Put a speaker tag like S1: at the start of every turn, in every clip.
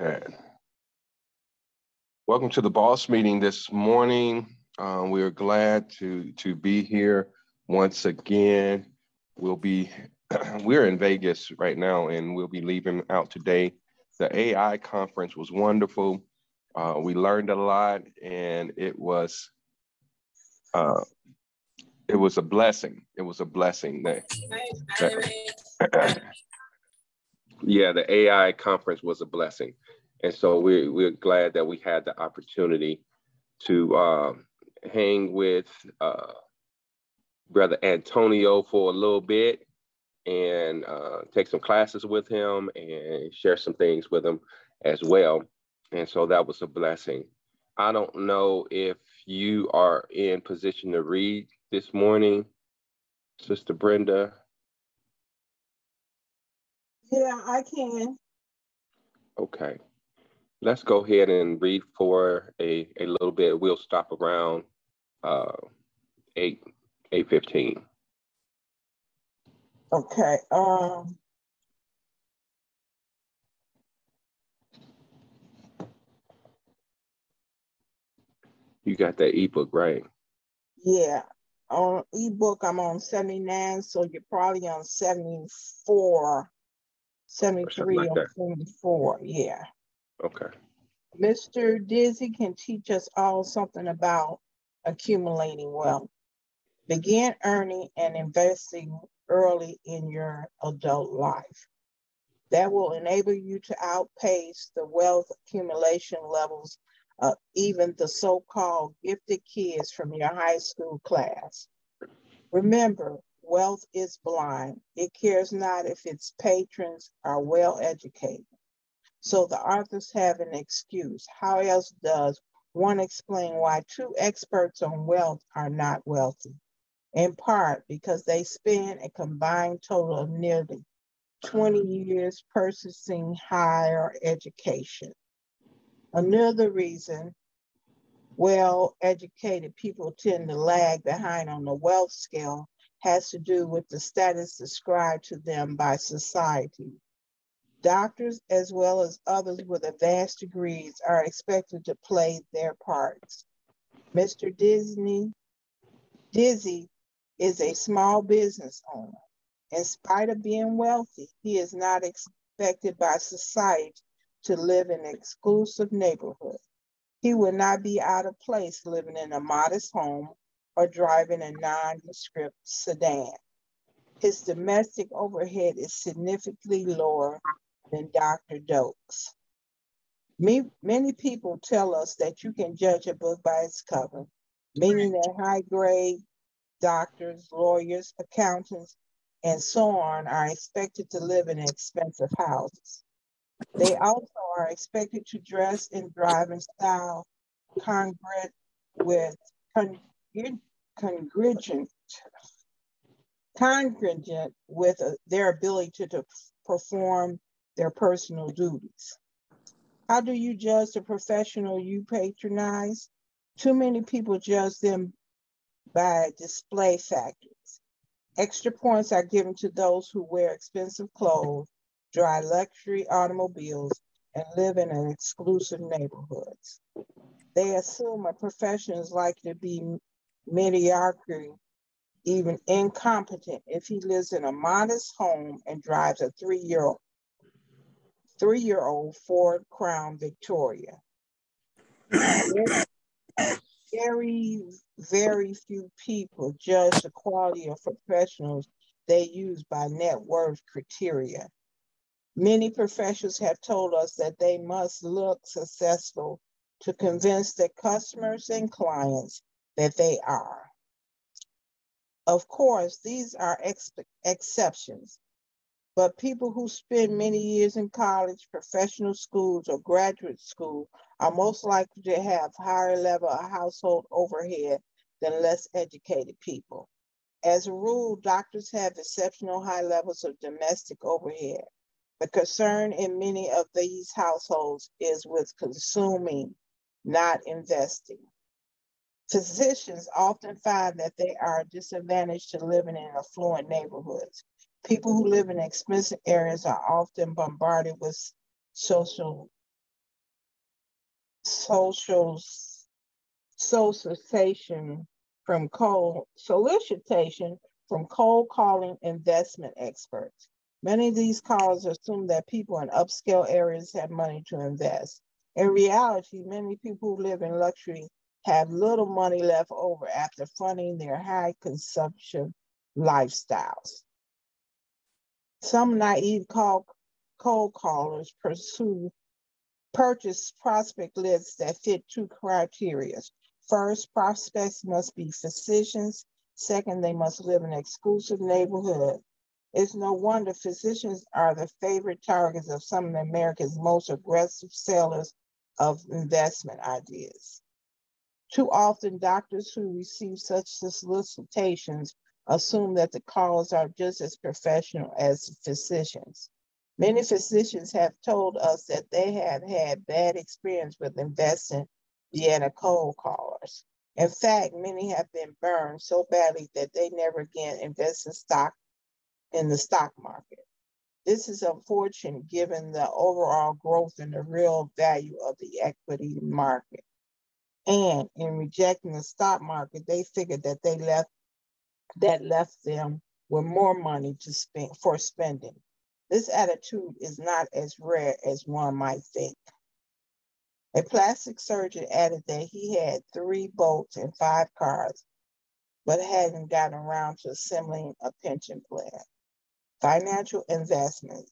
S1: Okay. Welcome to the boss meeting this morning. Um, we are glad to to be here once again. We'll be we're in Vegas right now, and we'll be leaving out today. The AI conference was wonderful. Uh, we learned a lot, and it was uh, it was a blessing. It was a blessing. That, that yeah, the AI conference was a blessing. And so we're, we're glad that we had the opportunity to um, hang with uh, Brother Antonio for a little bit and uh, take some classes with him and share some things with him as well. And so that was a blessing. I don't know if you are in position to read this morning, Sister Brenda.
S2: Yeah, I can.
S1: Okay. Let's go ahead and read for a, a little bit. We'll stop around uh, 8, 8.15.
S2: Okay. Um,
S1: you got that ebook, right?
S2: Yeah. On ebook, I'm on 79, so you're probably on 74 73 like or 74. Yeah.
S1: Okay.
S2: Mr. Dizzy can teach us all something about accumulating wealth. Begin earning and investing early in your adult life. That will enable you to outpace the wealth accumulation levels of even the so called gifted kids from your high school class. Remember, Wealth is blind. It cares not if its patrons are well educated. So the authors have an excuse. How else does one explain why true experts on wealth are not wealthy? In part because they spend a combined total of nearly 20 years purchasing higher education. Another reason well educated people tend to lag behind on the wealth scale has to do with the status ascribed to them by society. Doctors, as well as others with advanced degrees, are expected to play their parts. Mr. Disney, Dizzy is a small business owner. In spite of being wealthy, he is not expected by society to live in an exclusive neighborhood. He would not be out of place living in a modest home or driving a nondescript sedan. His domestic overhead is significantly lower than Dr. Doak's. Many people tell us that you can judge a book by its cover, meaning that high grade doctors, lawyers, accountants, and so on are expected to live in expensive houses. They also are expected to dress and drive in style congruent with congruent, congruent with uh, their ability to perform their personal duties. How do you judge the professional you patronize? Too many people judge them by display factors. Extra points are given to those who wear expensive clothes, drive luxury automobiles, and live in an exclusive neighborhoods. They assume a profession is likely to be mediocrity, even incompetent if he lives in a modest home and drives a three-year-old three-year-old Ford Crown Victoria. very, very few people judge the quality of professionals they use by net worth criteria. Many professionals have told us that they must look successful to convince their customers and clients that they are. Of course, these are ex exceptions, but people who spend many mm-hmm. years in college, professional schools, or graduate school are most likely to have higher level of household overhead than less educated people. As a rule, doctors have exceptional high levels of domestic overhead. The concern in many of these households is with consuming, not investing. Physicians often find that they are disadvantaged to living in affluent neighborhoods. People who live in expensive areas are often bombarded with social social solicitation from cold solicitation from cold calling investment experts. Many of these calls assume that people in upscale areas have money to invest. In reality, many people who live in luxury have little money left over after funding their high consumption lifestyles. Some naive cold, cold callers pursue purchase prospect lists that fit two criteria. First, prospects must be physicians. Second, they must live in an exclusive neighborhood. It's no wonder physicians are the favorite targets of some of America's most aggressive sellers of investment ideas. Too often, doctors who receive such solicitations assume that the callers are just as professional as physicians. Many physicians have told us that they have had bad experience with investing via cold callers. In fact, many have been burned so badly that they never again invest in stock in the stock market. This is unfortunate given the overall growth and the real value of the equity market. And in rejecting the stock market, they figured that they left that left them with more money to spend for spending. This attitude is not as rare as one might think. A plastic surgeon added that he had three boats and five cars, but hadn't gotten around to assembling a pension plan. Financial investments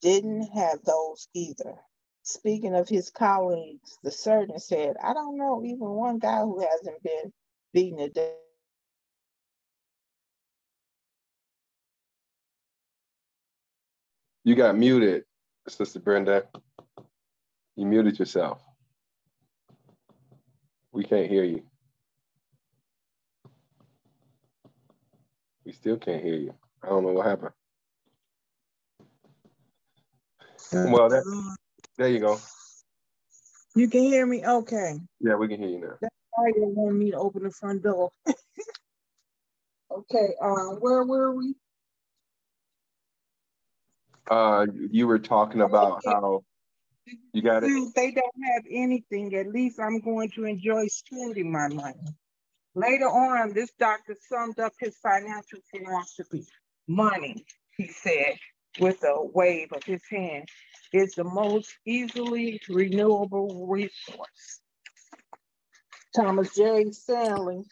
S2: didn't have those either. Speaking of his colleagues, the surgeon said, I don't know even one guy who hasn't been beaten to
S1: You got muted, Sister Brenda. You muted yourself. We can't hear you. We still can't hear you. I don't know what happened. Well, that, there you go.
S2: You can hear me? Okay.
S1: Yeah, we can hear you now.
S2: That's why you want me to open the front door. okay, uh, where were we?
S1: Uh, you were talking about how you got it.
S2: They don't have anything. At least I'm going to enjoy spending my money. Later on, this doctor summed up his financial philosophy. Money, he said, with a wave of his hand, is the most easily renewable resource. Thomas J. Stanley,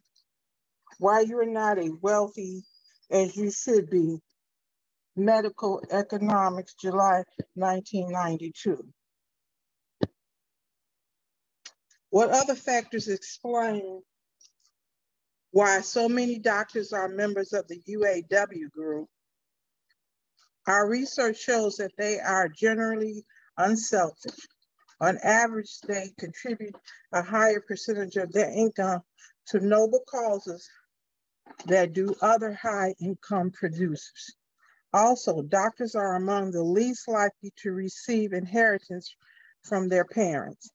S2: why you're not as wealthy as you should be, Medical Economics, July 1992. What other factors explain why so many doctors are members of the UAW group? Our research shows that they are generally unselfish. On average, they contribute a higher percentage of their income to noble causes that do other high income producers. Also, doctors are among the least likely to receive inheritance from their parents.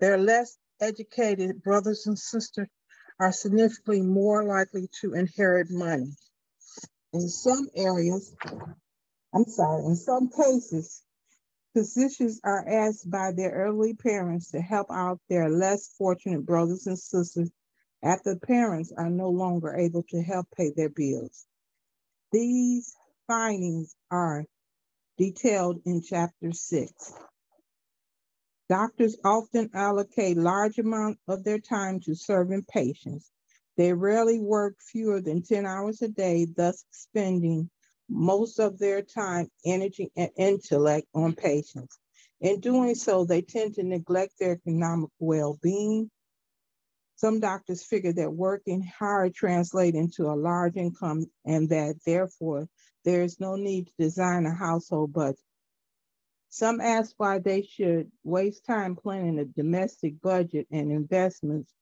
S2: Their less educated brothers and sisters are significantly more likely to inherit money. In some areas, I'm sorry, in some cases, physicians are asked by their elderly parents to help out their less fortunate brothers and sisters after parents are no longer able to help pay their bills. These findings are detailed in chapter six. Doctors often allocate large amount of their time to serving patients. They rarely work fewer than 10 hours a day, thus spending most of their time, energy, and intellect on patients. In doing so, they tend to neglect their economic well-being. Some doctors figure that working hard translates into a large income and that therefore there is no need to design a household budget. Some ask why they should waste time planning a domestic budget and investments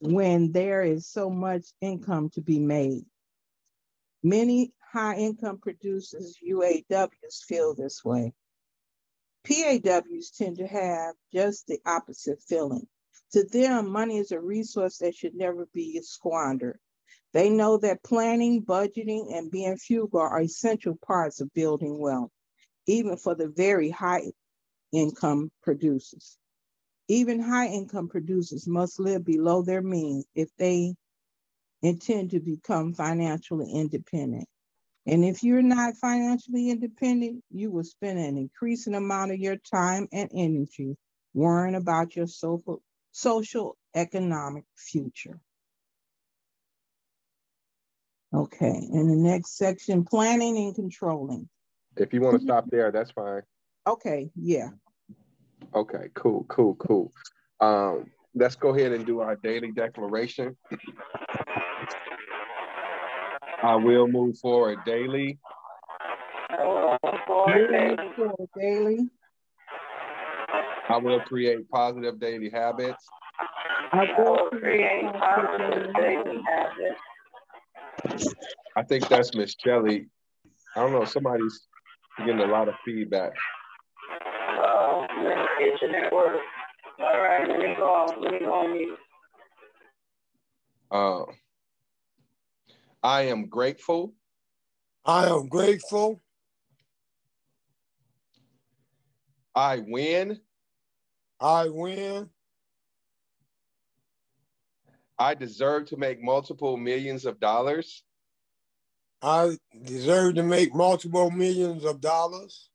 S2: when there is so much income to be made. Many high income producers, UAWs, feel this way. PAWs tend to have just the opposite feeling. To them, money is a resource that should never be squandered. They know that planning, budgeting, and being frugal are essential parts of building wealth, even for the very high income producers. Even high income producers must live below their means if they intend to become financially independent. And if you're not financially independent, you will spend an increasing amount of your time and energy worrying about your social, social economic future. Okay, in the next section, planning and controlling.
S1: If you want to stop there, that's fine.
S2: Okay, yeah.
S1: Okay, cool, cool, cool. Um, let's go ahead and do our daily declaration. I will move forward daily.
S2: daily.
S1: I will create positive daily habits.
S2: I will create positive daily
S1: habits. I think that's Miss Shelley. I don't know, somebody's getting a lot of feedback.
S3: Oh, kitchen at work. All right, let me go on. Let me go on mute.
S1: Uh, I am grateful.
S4: I am grateful.
S1: I win.
S4: I win.
S1: I deserve to make multiple millions of dollars.
S4: I deserve to make multiple millions of dollars.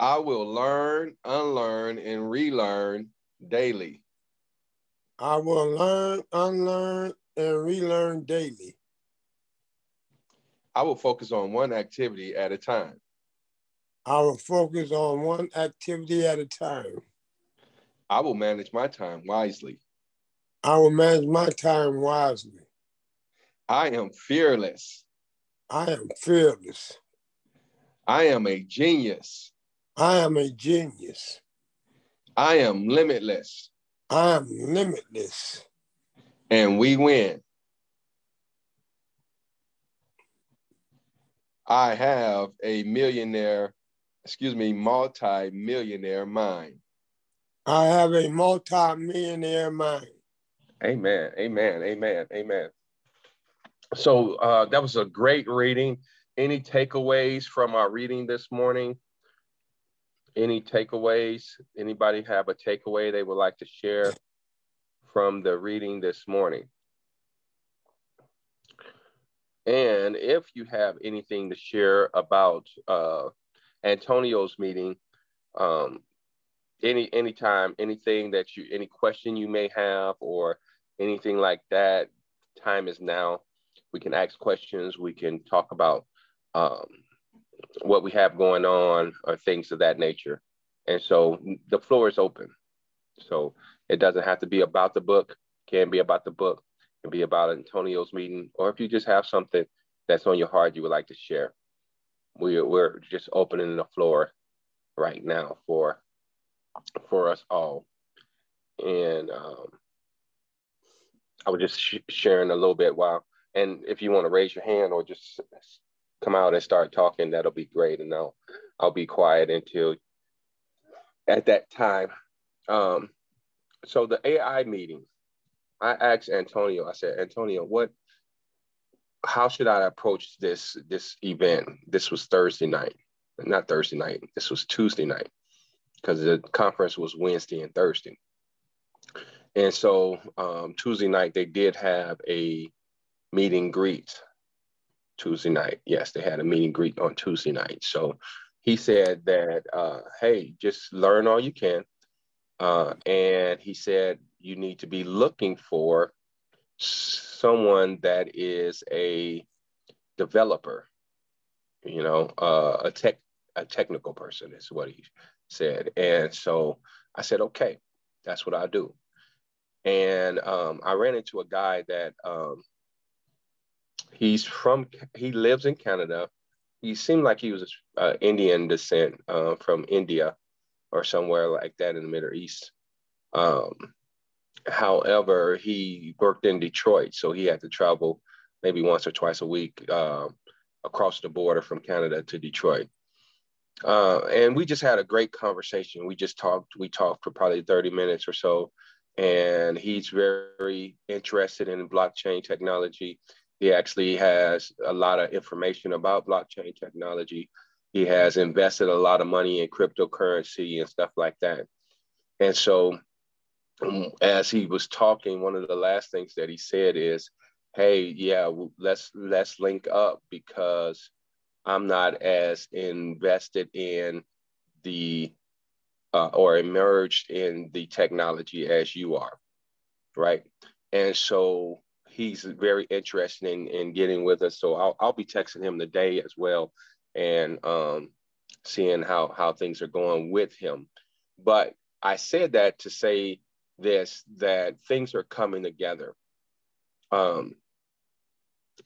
S1: I will learn, unlearn, and relearn daily.
S4: I will learn, unlearn, and relearn daily.
S1: I will focus on one activity at a time.
S4: I will focus on one activity at a time.
S1: I will manage my time wisely.
S4: I will manage my time wisely.
S1: I am fearless.
S4: I am fearless.
S1: I am a genius.
S4: I am a genius.
S1: I am limitless.
S4: I am limitless
S1: and we win. I have a millionaire, excuse me, multi-millionaire mind.
S4: I have a multi-millionaire mind.
S1: Amen. Amen. Amen. Amen. So uh, that was a great reading. Any takeaways from our reading this morning? Any takeaways? Anybody have a takeaway they would like to share? from the reading this morning. And if you have anything to share about uh, Antonio's meeting, um, any anytime, anything that you, any question you may have or anything like that, time is now. We can ask questions. We can talk about um, what we have going on or things of that nature. And so the floor is open. So it doesn't have to be about the book, can be about the book, can be about Antonio's meeting, or if you just have something that's on your heart you would like to share. We're, we're just opening the floor right now for for us all. And um, I was just sh- sharing a little bit while, and if you want to raise your hand or just come out and start talking, that'll be great. And I'll I'll be quiet until at that time. Um, so the AI meeting, I asked Antonio, I said, Antonio, what how should I approach this this event? This was Thursday night, not Thursday night. This was Tuesday night because the conference was Wednesday and Thursday. And so um, Tuesday night they did have a meet and greet. Tuesday night, yes, they had a meet and greet on Tuesday night. So he said that, uh, hey, just learn all you can, uh, and he said, you need to be looking for someone that is a developer, you know, uh, a tech, a technical person is what he said. And so I said, okay, that's what I do. And um, I ran into a guy that um, he's from, he lives in Canada. He seemed like he was uh, Indian descent uh, from India or somewhere like that in the Middle East. Um, however, he worked in Detroit, so he had to travel maybe once or twice a week uh, across the border from Canada to Detroit. Uh, and we just had a great conversation. We just talked. We talked for probably 30 minutes or so. And he's very interested in blockchain technology. He actually has a lot of information about blockchain technology he has invested a lot of money in cryptocurrency and stuff like that. And so as he was talking, one of the last things that he said is, "Hey, yeah, let's let's link up because I'm not as invested in the uh, or emerged in the technology as you are, right?" And so he's very interested in, in getting with us. So I'll, I'll be texting him today as well and um, seeing how how things are going with him. But I said that to say this that things are coming together. Um,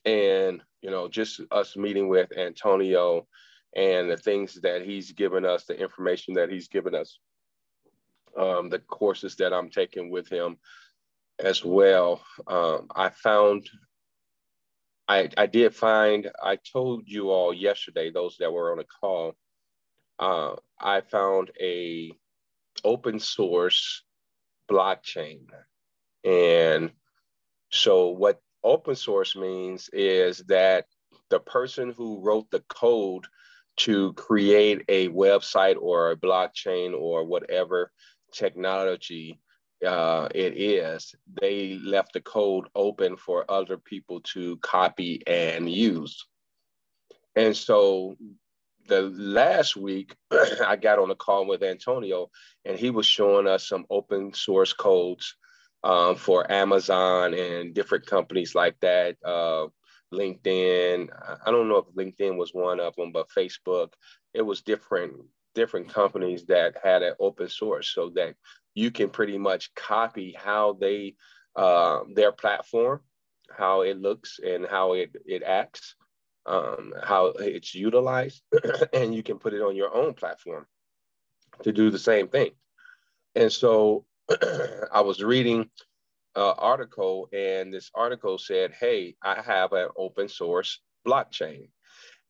S1: and you know, just us meeting with Antonio and the things that he's given us, the information that he's given us, um, the courses that I'm taking with him as well. Um, I found, I, I did find, I told you all yesterday, those that were on a call, uh, I found a open source blockchain. And so what open source means is that the person who wrote the code to create a website or a blockchain or whatever technology uh, it is, they left the code open for other people to copy and use. And so the last week I got on a call with Antonio and he was showing us some open source codes um, for Amazon and different companies like that. Uh, LinkedIn. I don't know if LinkedIn was one of them, but Facebook. It was different different companies that had an open source, so that you can pretty much copy how they uh, their platform, how it looks and how it it acts, um, how it's utilized, and you can put it on your own platform to do the same thing. And so I was reading an article, and this article said, Hey, I have an open source blockchain.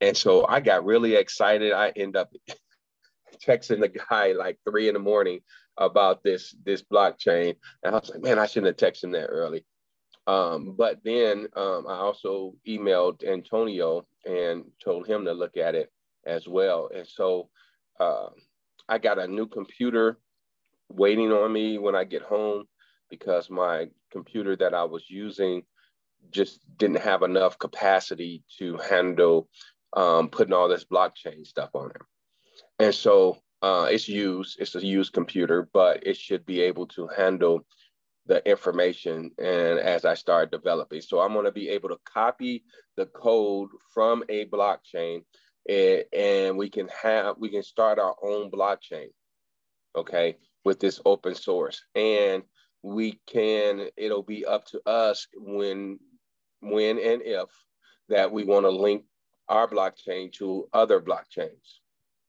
S1: And so I got really excited. I end up texting the guy like three in the morning about this this blockchain. And I was like, man, I shouldn't have texted him that early. Um, but then um, I also emailed Antonio and told him to look at it as well. And so uh, I got a new computer waiting on me when I get home because my computer that I was using just didn't have enough capacity to handle um, putting all this blockchain stuff on it. And so uh, it's used, it's a used computer, but it should be able to handle the information and as I start developing. So I'm going to be able to copy the code from a blockchain and, we can have we can start our own blockchain okay with this open source. And we can it'll be up to us when when and if that we want to link our blockchain to other blockchains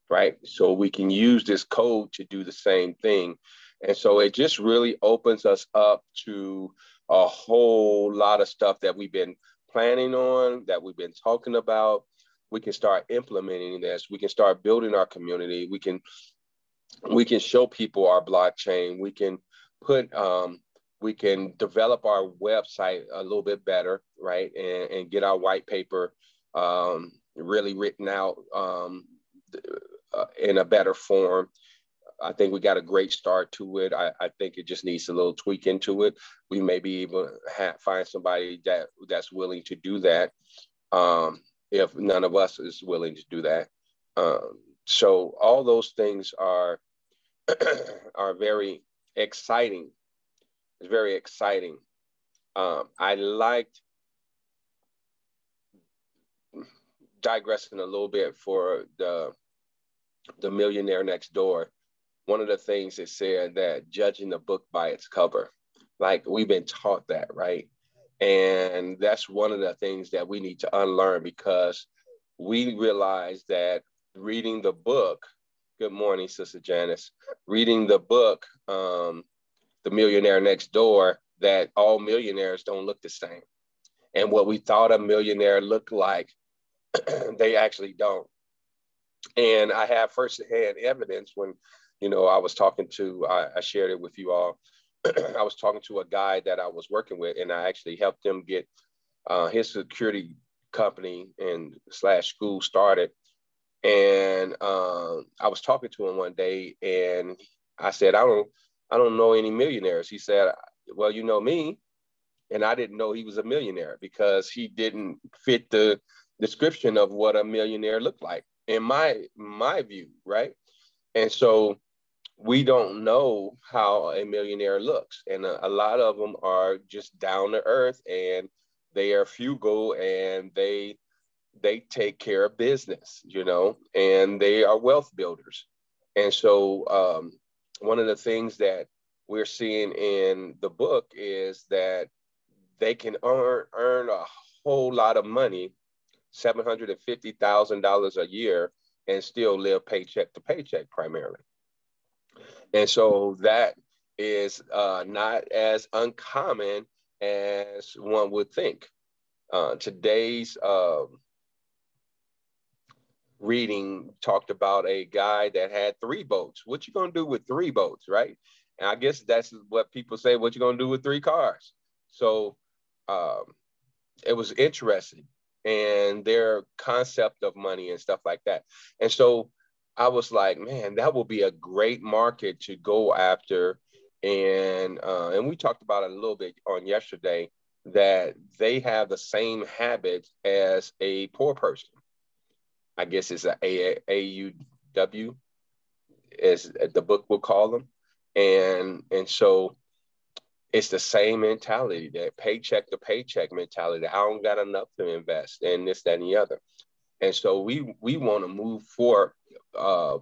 S1: right? So we can use this code to do the same thing and so it just really opens us up to a whole lot of stuff that we've been planning on that we've been talking about we can start implementing this we can start building our community we can we can show people our blockchain. We can put, um, we can develop our website a little bit better, right? And, and get our white paper um, really written out um, uh, in a better form. I think we got a great start to it. I, I think it just needs a little tweak into it. We maybe even have, find somebody that that's willing to do that. Um, if none of us is willing to do that, um, so all those things are are very exciting. It's very exciting. Um, I liked digressing a little bit for the the millionaire next door. One of the things it said that judging the book by its cover, like we've been taught that, right? And that's one of the things that we need to unlearn because we realize that reading the book. Good morning, Sister Janice. Reading the book, um, The Millionaire Next Door, that all millionaires don't look the same. And what we thought a millionaire looked like, they actually don't. And I have firsthand evidence when, you know, I was talking to, I, I shared it with you all. I was talking to a guy that I was working with, and I actually helped him get uh, his security company and slash school started and um, I was talking to him one day, and I said, I don't, I don't know any millionaires. He said, Well, you know me. And I didn't know he was a millionaire because he didn't fit the description of what a millionaire looked like in my my view, right? And so we don't know how a millionaire looks. And a, a lot of them are just down to earth and they are frugal and they they take care of business, you know, and they are wealth builders. And so um, one of the things that we're seeing in the book is that they can earn earn a whole lot of money, seven hundred and fifty thousand dollars a year, and still live paycheck to paycheck primarily. And so that is uh, not as uncommon as one would think. Uh, today's uh, reading talked about a guy that had three boats. What you gonna do with three boats, right? And I guess that's what people say. What you gonna do with three cars? So um, it was interesting, and their concept of money and stuff like that. And so I was like, man, that will be a great market to go after. And uh, and we talked about it a little bit on yesterday that they have the same habits as a poor person. I guess it's a a A A U W, as the book will call them, and and so it's the same mentality that paycheck to paycheck mentality. I don't got enough to invest in this, that, and the other, and so we we want to move forward. Uh,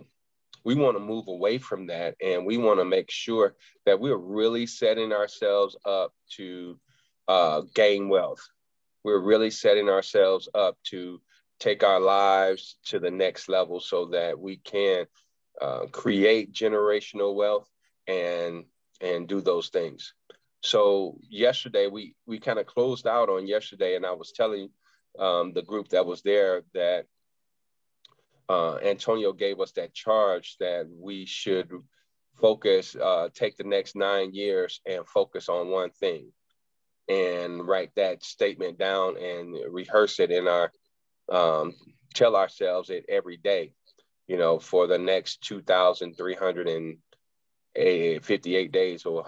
S1: we want to move away from that, and we want to make sure that we're really setting ourselves up to uh, gain wealth. We're really setting ourselves up to take our lives to the next level so that we can uh, create generational wealth and and do those things. So yesterday we we kind of closed out on yesterday, and I was telling um, the group that was there that uh, Antonio gave us that charge that we should focus, uh, take the next nine years and focus on one thing, and write that statement down and rehearse it in our um, tell ourselves it every day, you know, for the next 2,358 days or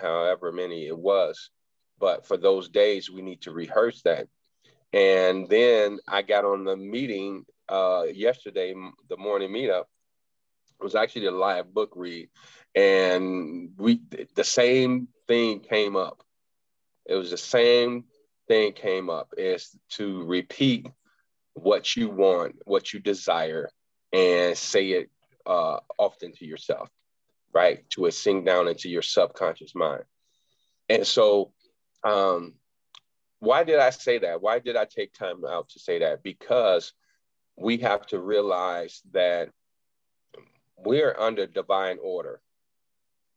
S1: however many it was. But for those days, we need to rehearse that. And then I got on the meeting uh, yesterday, the morning meetup. Was actually a live book read, and we the same thing came up. It was the same thing came up is to repeat what you want, what you desire, and say it uh, often to yourself, right? To it sink down into your subconscious mind. And so, um, why did I say that? Why did I take time out to say that? Because we have to realize that we're under divine order.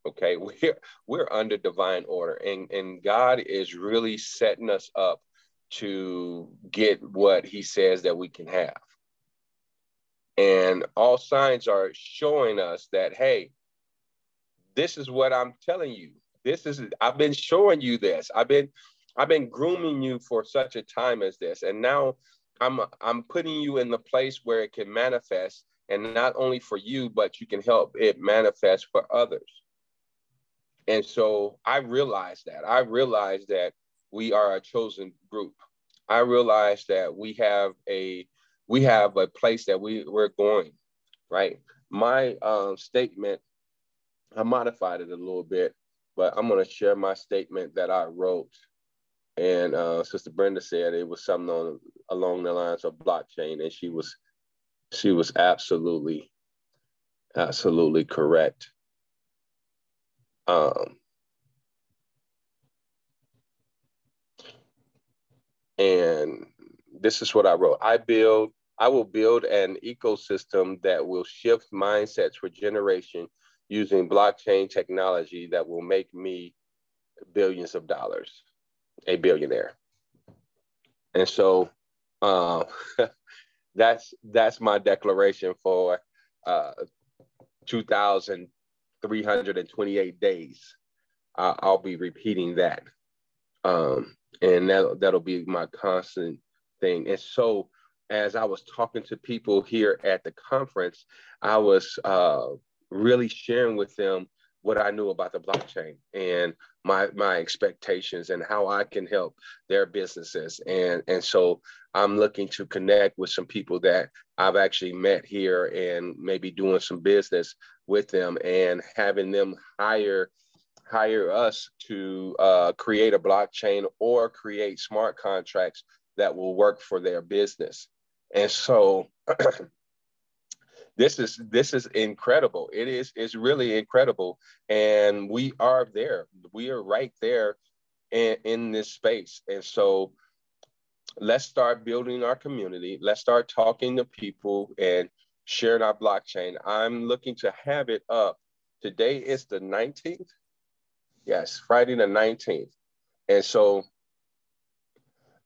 S1: Okay, we're we're under divine order, and and God is really setting us up to get what he says that we can have. And all signs are showing us that, hey, this is what I'm telling you. This is I've been showing you this. I've been I've been grooming you for such a time as this. And now I'm I'm putting you in the place where it can manifest and not only for you, but you can help it manifest for others. And so I realized that. I realized that we are a chosen group. I realized that we have a we have a place that we we're going, right? My um, statement, I modified it a little bit, but I'm going to share my statement that I wrote. And uh, Sister Brenda said it was something on, along the lines of blockchain, and she was she was absolutely absolutely correct. Um, And this is what I wrote. I build, I will build an ecosystem that will shift mindsets for generation using blockchain technology that will make me billions of dollars, a billionaire. And so uh, that's that's my declaration for uh, 2,328 days. I'll be repeating that. Um, and that that'll be my constant thing. And so, as I was talking to people here at the conference, I was uh, really sharing with them what I knew about the blockchain and my my expectations and how I can help their businesses. And and so I'm looking to connect with some people that I've actually met here and maybe doing some business with them and having them hire hire us to uh, create a blockchain or create smart contracts that will work for their business. And so this is this is incredible. It is it's really incredible, and we are there. We are right there in, in this space, and so let's start building our community. Let's start talking to people and sharing our blockchain. I'm looking to have it up. Today is the 19th. Yes, Friday the 19th. And so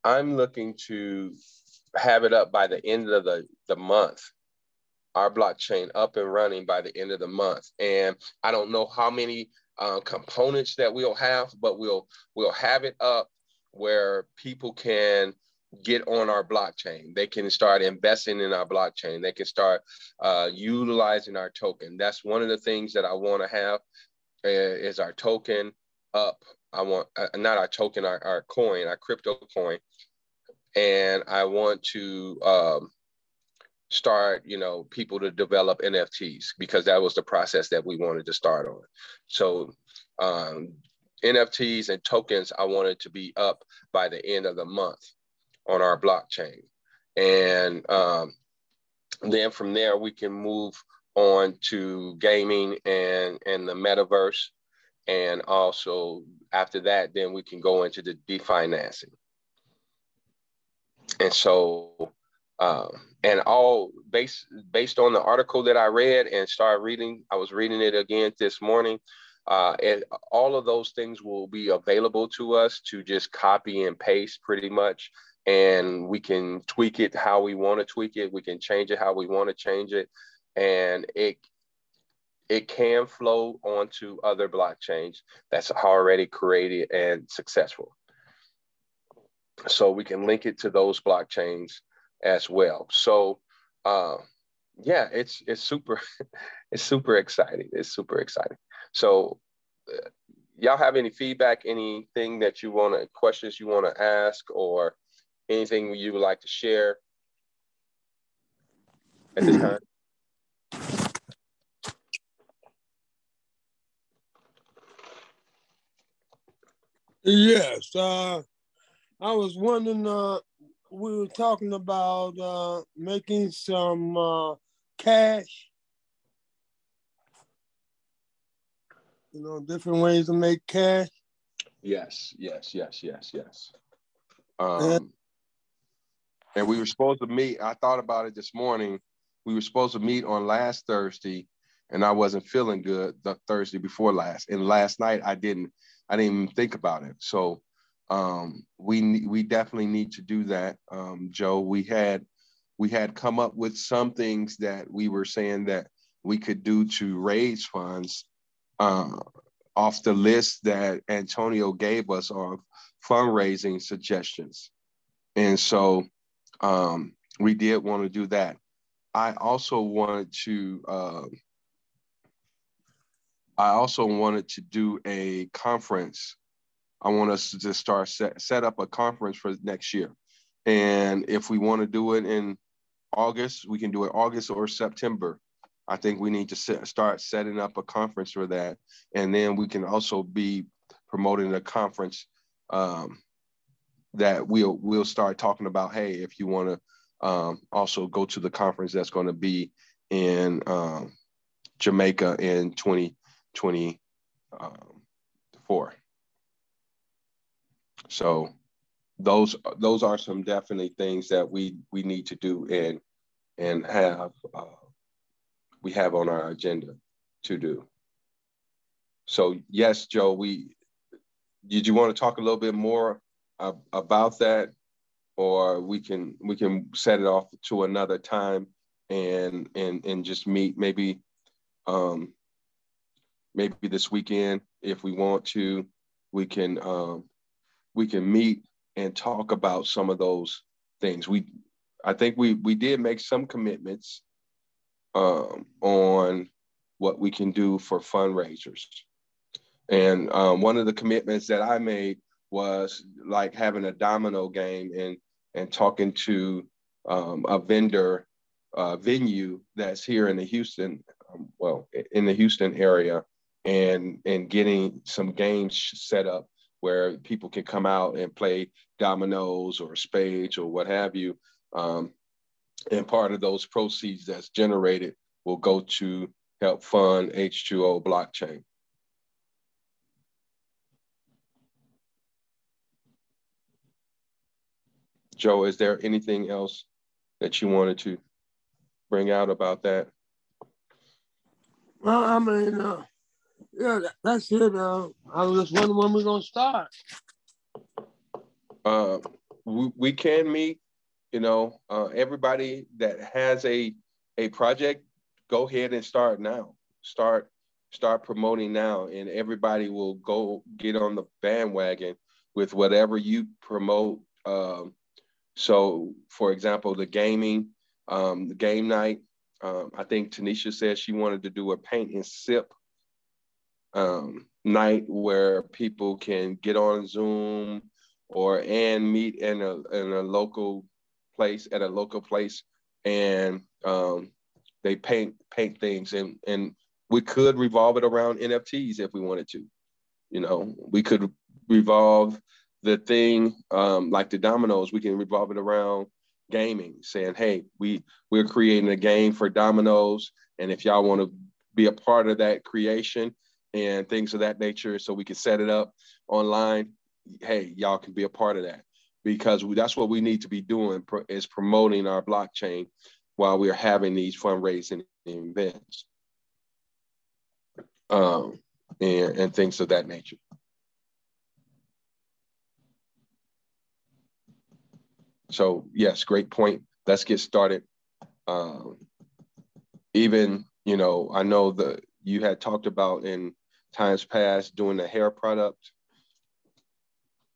S1: I'm looking to have it up by the end of the, the month our blockchain up and running by the end of the month. And I don't know how many uh, components that we'll have, but we'll we'll have it up where people can get on our blockchain. They can start investing in our blockchain. They can start uh, utilizing our token. That's one of the things that I want to have uh, is our token up. I want uh, not our token, our, our coin, our crypto coin, and I want to um, start, you know, people to develop NFTs because that was the process that we wanted to start on. So um, NFTs and tokens, I wanted to be up by the end of the month on our blockchain. And um, then from there, we can move on to gaming and, and the metaverse. And also after that, then we can go into the definancing. And so um, and all based based on the article that I read and started reading, I was reading it again this morning. Uh, and all of those things will be available to us to just copy and paste pretty much. And we can tweak it how we want to tweak it. We can change it how we want to change it. And it it can flow onto other blockchains that's already created and successful. So we can link it to those blockchains as well. So uh, yeah, it's it's super it's super exciting. It's super exciting. So uh, y'all have any feedback, anything that you want to questions you want to ask, or anything you would like to share at this time?
S4: Yes, uh, I was wondering uh, we were talking about uh, making some uh, cash. You know, different ways to make cash.
S1: Yes, yes, yes, yes, yes. Um, and we were supposed to meet. I thought about it this morning. We were supposed to meet on last Thursday, and I wasn't feeling good the Thursday before last. And last night I didn't. I didn't even think about it. So um, we we definitely need to do that, um, Joe. We had we had come up with some things that we were saying that we could do to raise funds uh, off the list that Antonio gave us of fundraising suggestions, and so um, we did want to do that. I also wanted to. Uh, I also wanted to do a conference I want us to just start set, set up a conference for next year. And if we want to do it in August, we can do it August or September. I think we need to set, start setting up a conference for that. And then we can also be promoting a conference um, that we'll we'll start talking about. Hey, if you want to um, also go to the conference that's going to be in um, Jamaica in 2024. So those those are some definitely things that we we need to do and and have uh, we have on our agenda to do. So yes, Joe, we did you want to talk a little bit more uh, about that, or we can we can set it off to another time and and and just meet maybe um, maybe this weekend if we want to. We can um, we can meet and talk about some of those things. We, I think we we did make some commitments um, on what we can do for fundraisers. And um, one of the commitments that I made was like having a domino game and and talking to um, a vendor uh, venue that's here in the Houston, um, well, in the Houston area, and and getting some games set up where people can come out and play dominoes or spades or what have you. Um, and part of those proceeds that's generated will go to help fund H2O blockchain. Joe, is there anything else that you wanted to bring out about that?
S4: Well, I mean, uh, yeah, that's it. Uh, I was just wondering when we're gonna start.
S1: Uh, we, we can meet. You know, uh, everybody that has a a project, go ahead and start now. Start start promoting now, and everybody will go get on the bandwagon with whatever you promote. Um, so, for example, the gaming, um, the game night. Um, I think Tanisha said she wanted to do a paint and sip um, night where people can get on Zoom or and meet in a in a local place at a local place and um, they paint paint things and and we could revolve it around NFTs if we wanted to. You know, we could revolve the thing um, like the dominoes. We can revolve it around gaming, saying, "Hey, we we're creating a game for dominoes, and if y'all want to be a part of that creation and things of that nature, so we can set it up online. Hey, y'all can be a part of that because we, that's what we need to be doing is promoting our blockchain while we're having these fundraising events um, and, and things of that nature. So yes, great point. Let's get started. Um, even, you know, I know that you had talked about in times past doing the hair product.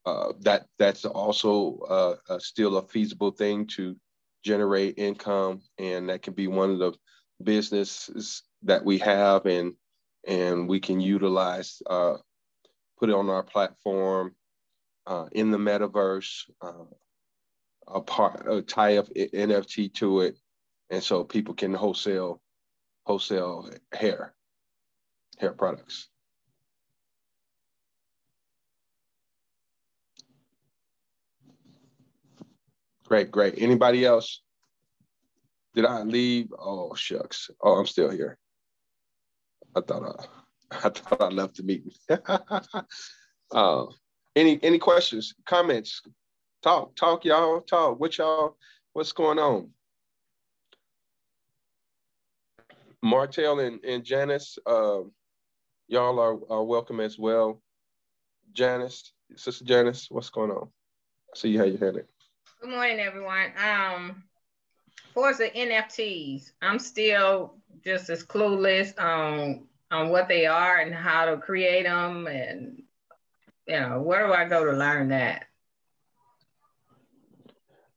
S1: Uh, that that's also uh, uh, still a feasible thing to generate income, and that can be one of the businesses that we have, and and we can utilize, uh, put it on our platform uh, in the metaverse, uh, a part, a tie up NFT to it, and so people can wholesale wholesale hair hair products. Great, great. Anybody else? Did I leave? Oh shucks. Oh, I'm still here. I thought I, I thought I left the meeting. uh, any any questions, comments? Talk, talk, y'all. Talk. What y'all? What's going on? Martel and, and Janice, uh, y'all are, are welcome as well. Janice, Sister Janice, what's going on? I see you had your hand in.
S5: Good morning, everyone. Um, for the NFTs, I'm still just as clueless on on what they are and how to create them, and you know, where do I go to learn that?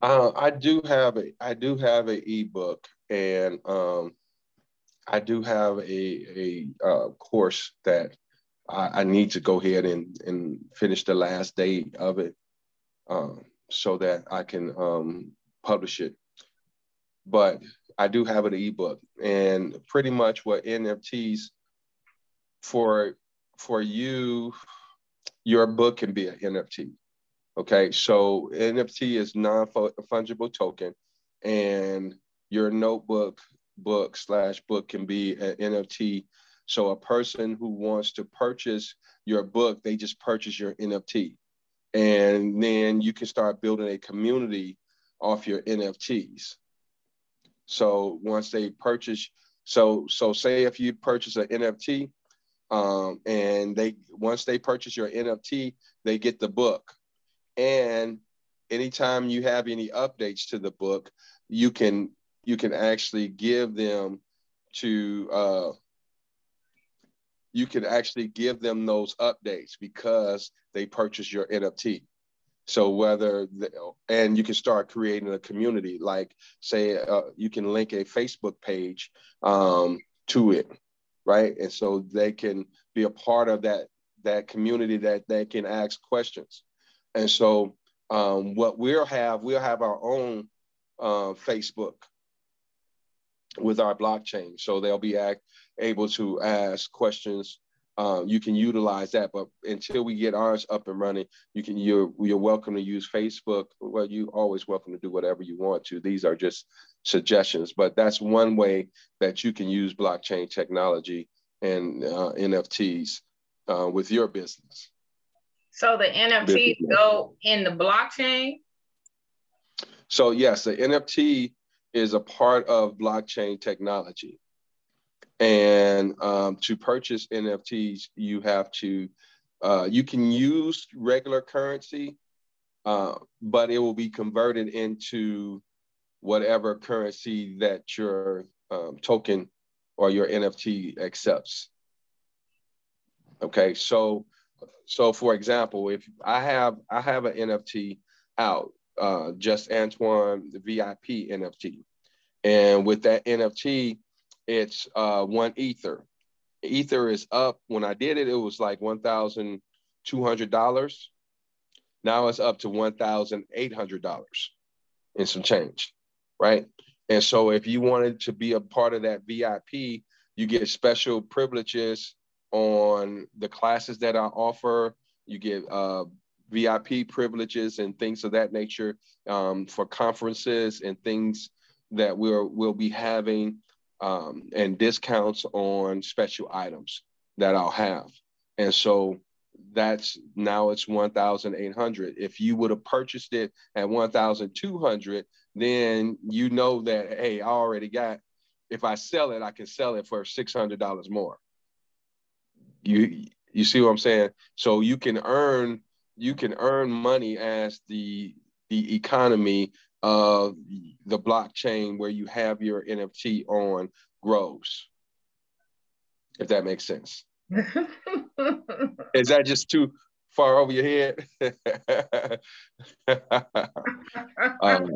S1: Uh, I do have a I do have an ebook, and um, I do have a a uh, course that I, I, need to go ahead and and finish the last day of it. Um, so that I can um, publish it. But I do have an ebook, and pretty much what NFTs for for you, your book can be an NFT. Okay, so NFT is non fungible token, and your notebook book slash book can be an NFT. So a person who wants to purchase your book, they just purchase your NFT and then you can start building a community off your NFTs. So once they purchase, so so say if you purchase an NFT, um, and they once they purchase your NFT, they get the book, and anytime you have any updates to the book, you can you can actually give them to uh, you can actually give them those updates because they purchase your NFT. So whether the, and you can start creating a community, like say uh, you can link a Facebook page um, to it, right? And so they can be a part of that that community that that can ask questions. And so um, what we'll have, we'll have our own uh, Facebook with our blockchain. So they'll be act, able to ask questions. Um, you can utilize that, but until we get ours up and running, you can you're you're welcome to use Facebook. Well, you always welcome to do whatever you want to. These are just suggestions, but that's one way that you can use blockchain technology and uh, NFTs uh, with your business.
S5: So the NFTs go in the blockchain?
S1: So yes, the NFT is a part of blockchain technology. And um, to purchase NFTs, you have to, uh, you can use regular currency, uh, but it will be converted into whatever currency that your um, token or your NFT accepts. Okay, so so for example, if I have I have an NFT out, uh, just Antoine the VIP NFT, and with that NFT, it's uh, one ether. Ether is up. When I did it, it was like one thousand two hundred dollars. Now it's up to one thousand eight hundred dollars and some change, right? And so if you wanted to be a part of that VIP, you get special privileges on the classes that I offer. You get uh, VIP privileges and things of that nature um, for conferences and things that we'll we'll be having um, and discounts on special items that I'll have. And so that's now it's 1,800. If you would have purchased it at 1,200, then you know that, hey, I already got, if I sell it, I can sell it for $600 more. You, you see what I'm saying? So you can earn, you can earn money as the, the economy of the blockchain where you have your NFT on grows. If that makes sense. Is that just too far over your head?
S5: um,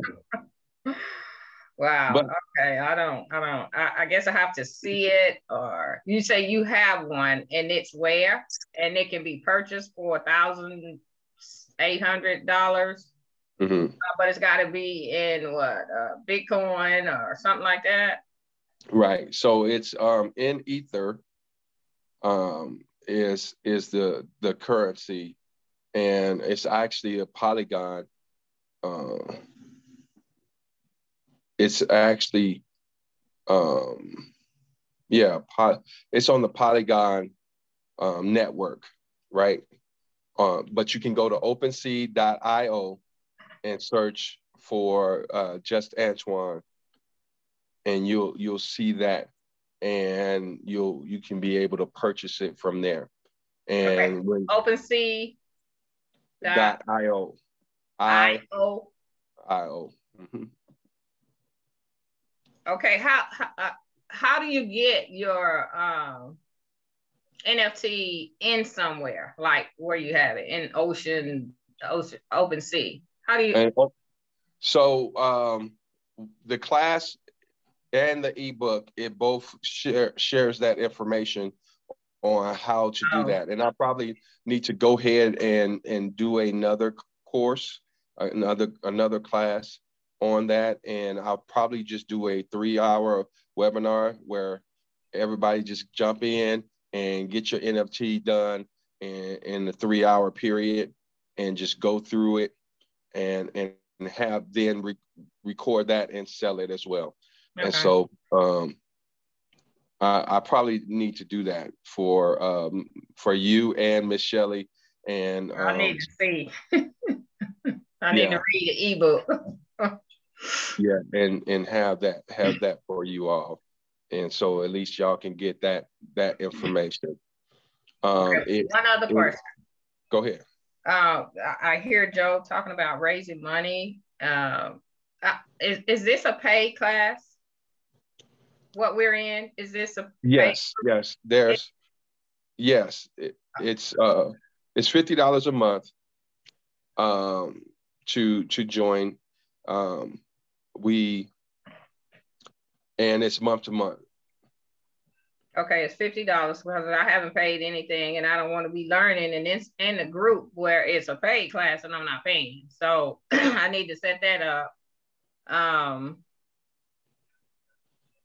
S5: wow. But, okay. I don't, I don't, I, I, guess I have to see it or you say you have one and it's where and it can be purchased for a thousand eight hundred dollars. Mm-hmm. Uh, but it's got to be in what uh, Bitcoin or something like that.
S1: Right. So it's um, in Ether. Um, is is the the currency, and it's actually a Polygon. Uh, it's actually, um, yeah, po- it's on the Polygon um, network, right? Uh, but you can go to OpenSea.io and search for uh, just Antoine, and you'll you'll see that, and you'll you can be able to purchase it from there. And okay. when,
S5: OpenSea
S1: dot io
S5: I O
S1: I O.
S5: Mm-hmm. Okay, how how, uh, how do you get your um, NFT in somewhere like where you have it in ocean, ocean, open sea? How do you? And,
S1: so um, the class and the ebook, it both share, shares that information on how to do oh. that. And I probably need to go ahead and and do another course, another another class on that. And I'll probably just do a three hour webinar where everybody just jump in and get your NFT done in, in the three hour period and just go through it and and have then re- record that and sell it as well. Okay. And so um, I, I, probably need to do that for um, for you and Miss Shelley. And
S5: um, I need to see. I need yeah. to read the ebook.
S1: yeah, and and have that have that for you all, and so at least y'all can get that that information.
S5: Um, okay. it, One other person.
S1: Go ahead
S5: uh, I hear Joe talking about raising money. Um, uh, is, is this a paid class? What we're in? Is this a
S1: yes, yes. There's yes. It, it's uh, it's fifty dollars a month. Um, to to join. Um, we and it's month to month.
S5: Okay, it's fifty dollars because I haven't paid anything, and I don't want to be learning in this in the group where it's a paid class and I'm not paying. So I need to set that up. Um.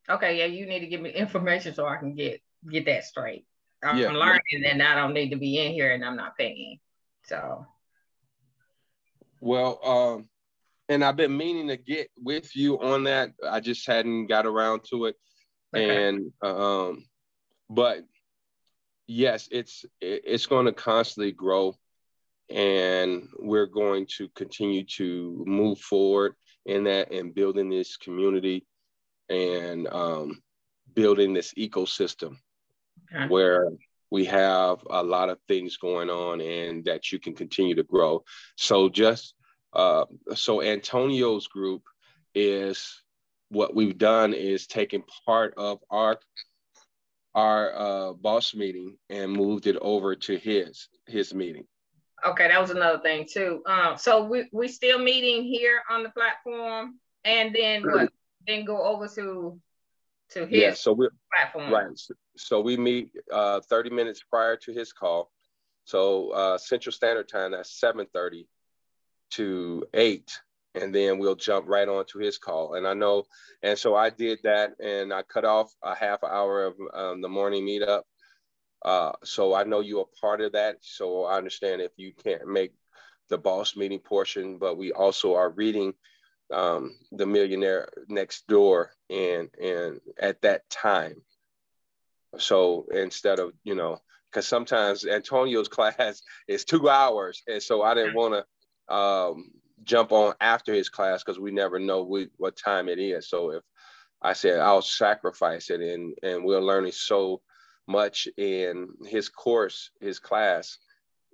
S5: Okay, yeah, you need to give me information so I can get get that straight. I'm
S1: Yeah.
S5: learning, and I don't need to be in here, and I'm not paying. So
S1: Well, um, and I've been meaning to get with you on that. I just hadn't got around to it.
S5: Okay.
S1: And um, but yes, it's it's going to constantly grow, and we're going to continue to move forward in that and building this community and um, building this ecosystem
S5: Okay.
S1: where we have a lot of things going on and that you can continue to grow. So just uh, so Antonio's group is what we've done is taken part of our our uh, boss meeting and moved it over to his his meeting.
S5: Okay, that was another thing too. Um, so we we still meeting here on the platform, and then what? Then go over to to his
S1: Yeah, so we're
S5: platform.
S1: Right. So, we meet uh, 30 minutes prior to his call. So uh, Central Standard Time, that's 7:30 to 8, and then we'll jump right on to his call. And I know, and so I did that, and I cut off a half hour of um, the morning meetup. Uh, so I know you're a part of that. So I understand if you can't make the boss meeting portion, but we also are reading um, the millionaire next door and and at that time so instead of you know because sometimes antonio's class is two hours and so i didn't want to um, jump on after his class because we never know we, what time it is. So if i said i'll sacrifice it and and we're learning so much in his course his class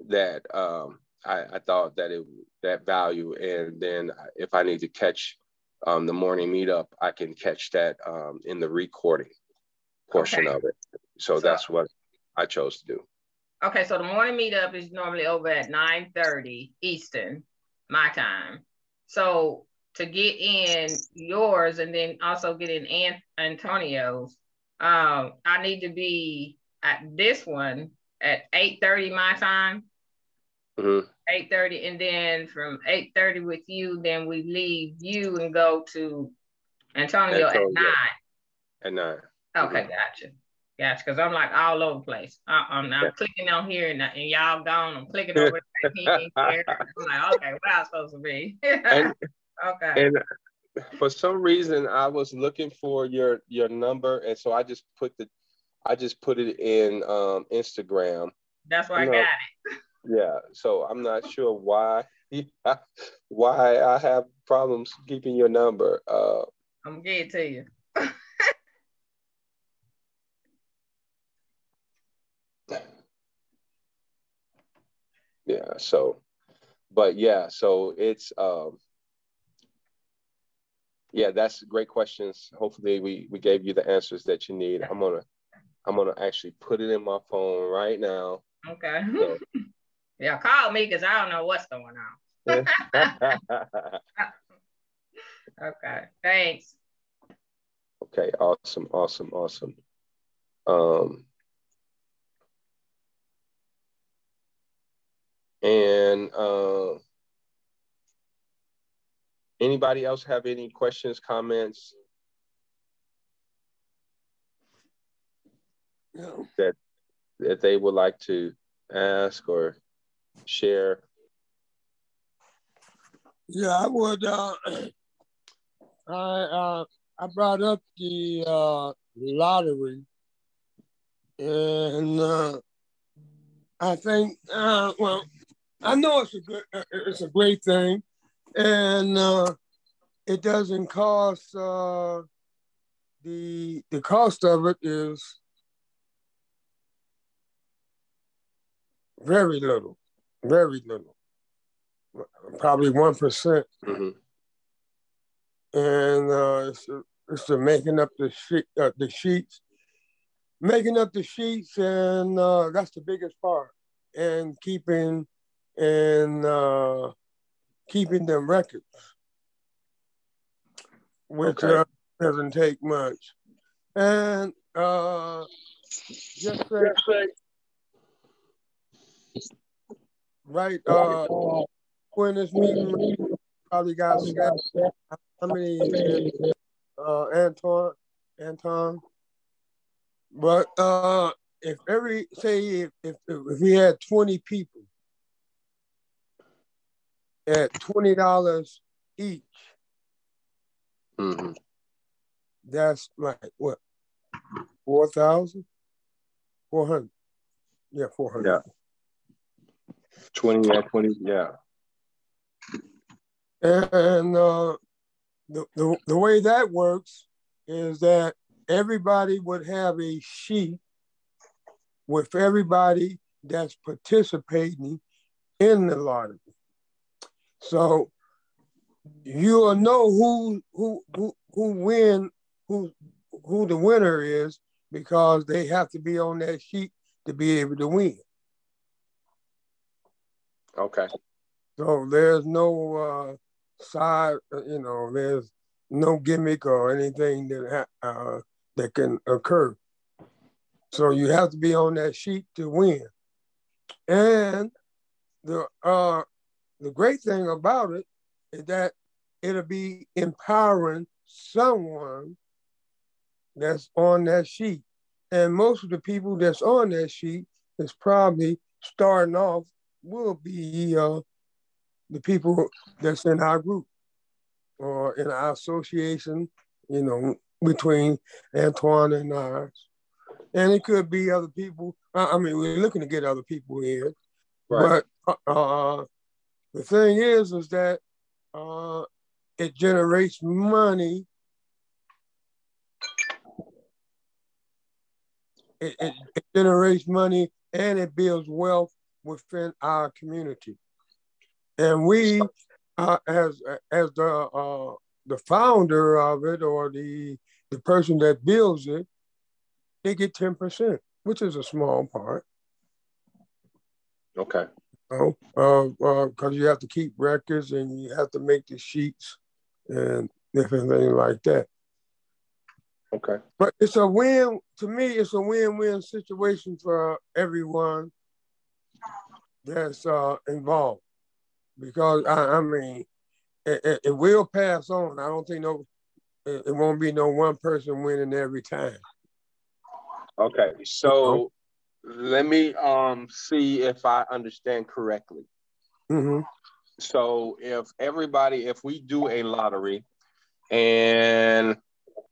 S1: that um, I, I thought that it that value. And then if i need to catch um, the morning meetup i can catch that um, in the recording portion
S5: Okay.
S1: of it. So
S5: So-
S1: that's what i chose to do.
S5: Okay, so the morning meetup is normally over at nine thirty Eastern, my time. So to get in yours and then also get in An- Antonio's, um, I need to be at this one at eight thirty my time.
S1: Mhm.
S5: Eight thirty, and then from eight thirty with you, then we leave you and go to Antonio,
S1: Antonio.
S5: at nine.
S1: at nine
S5: Okay,
S1: Mhm.
S5: gotcha. Gotcha. Because I'm like all over the place. I, I'm, I'm clicking on here and, and y'all gone. I'm clicking over there. he ain't there. I'm like, okay, where I supposed to be?
S1: and
S5: okay.
S1: and for some reason i was looking for your your number and so i just put the i just put it in um, instagram
S5: That's why I
S1: no.
S5: got it.
S1: yeah so i'm not sure why why i have problems keeping your number uh
S5: I'm gonna get it to you.
S1: yeah so but yeah so it's um yeah that's great questions hopefully we we gave you the answers that you need i'm gonna i'm gonna actually put it in my phone right now
S5: Okay.
S1: So-
S5: yeah, call me because I don't know what's going on. Okay. Thanks.
S1: okay awesome awesome awesome um and uh anybody else have any questions comments
S4: Yeah.
S1: that they would like to ask or share?
S4: Yeah, I would. Uh, I uh, I brought up the uh, lottery, and uh, I think uh, well, I know it's a good, uh, it's a great thing, and uh, it doesn't cost. Uh, the the cost of it is very little, very little, probably one percent
S1: Mhm.
S4: and uh, it's, it's the making up the sheet, uh, the sheets, making up the sheets, and uh, that's the biggest part, and keeping and uh, keeping them records, which
S1: Okay.
S4: uh, doesn't take much, and uh, just say, right, uh, when this meeting probably got how many, uh, Antoine, Anton? But uh, if every say if, if if we had twenty people at twenty dollars each,
S1: Mhm.
S4: that's like what four thousand, four hundred, yeah, four hundred.
S1: Yeah. 20, yeah, 20, yeah.
S4: And uh, the, the the way that works is that everybody would have a sheet with everybody that's participating in the lottery. So you'll know who who who who win who who the winner is because they have to be on that sheet to be able to win.
S1: Okay.
S4: So there's no uh, side, uh, you know, there's no gimmick or anything that ha- uh, that can occur. So you have to be on that sheet to win. And the uh, the great thing about it is that it'll be empowering someone that's on that sheet. And most of the people that's on that sheet is probably starting off will be uh, the people that's in our group or in our association, you know, between Antoine and ours. And it could be other people. I mean, we're looking to get other people in.
S1: Right.
S4: But uh, the thing is, is that uh, it generates money. It, it, it generates money and it builds wealth within our community. And we, uh, as as the uh, the founder of it or the the person that builds it, they get ten percent, which is a small part.
S1: Okay.
S4: Know, uh, because you have to keep records and you have to make the sheets and different things like that.
S1: Okay.
S4: But it's a win to me. It's a win-win situation for everyone that's uh, involved because I, I mean, it, it, it will pass on. I don't think no, it, it won't be no one person winning every time.
S1: Okay. So let me um see if I understand correctly.
S4: hmm
S1: So if everybody, if we do a lottery and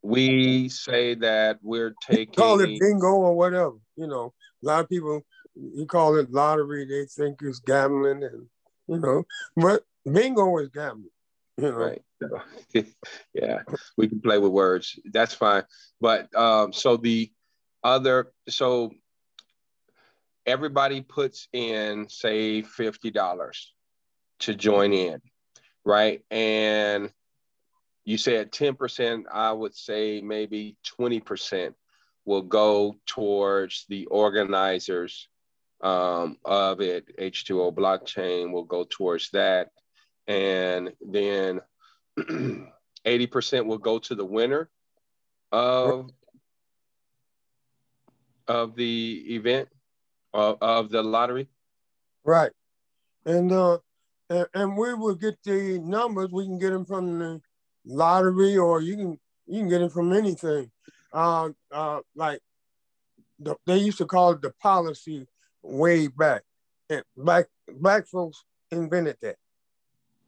S1: we say that we're taking
S4: Call it bingo or whatever. You know, a lot of people you call it lottery. They think it's gambling, and you know, but bingo is gambling. You know,
S1: right yeah we can play with words that's fine but um so the other so everybody puts in say $50 to join in right? And you said 10% i would say maybe 20% will go towards the organizers um, of it. H2o blockchain will go towards that. And then 80% will go to the winner of of the event of, of the lottery
S4: right. And uh, and, and we will get the numbers. We can get them from the lottery, or you can you can get it from anything. Uh, uh, like the, they used to call it the policy way back. And black black folks invented that,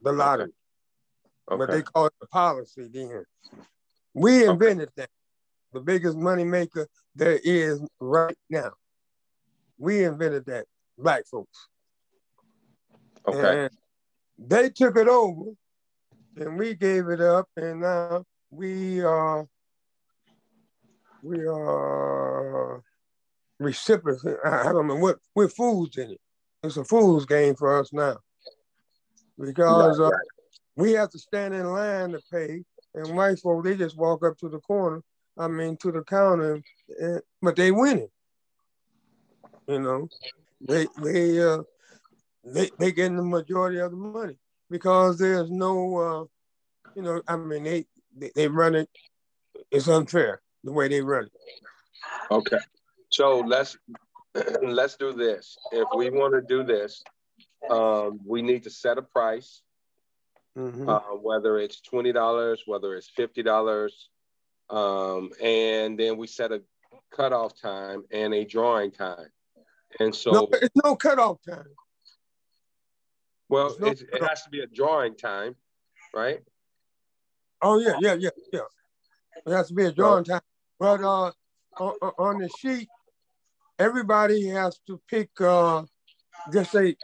S4: the lottery. but
S1: okay
S4: they call it the policy then. We invented that. The biggest money maker there is right now. We invented that, black folks.
S1: okay
S4: And they took it over and we gave it up and now we are we are recipients. I don't know what we're fools in it. It's a fool's game for us now. Because
S1: Right,
S4: uh, we have to stand in line to pay, and white folk they just walk up to the corner. I mean, to the counter, and, but they winning. You know, they they uh, they they getting the majority of the money because there's no, uh, you know, I mean they they, they run it. It's unfair the way they run it.
S1: Okay. So let's let's do this. If we want to do this, um, we need to set a price,
S4: Mhm.
S1: uh, whether it's twenty dollars, whether it's fifty dollars, um, and then we set a cutoff time and a drawing time. And so,
S4: no, it's no cutoff time.
S1: well,
S4: no
S1: it's, it has to be a drawing time, right?
S4: Oh yeah, yeah, yeah, yeah. It has to be a drawing time. But uh, on, on- on the sheet, everybody has to pick uh, just say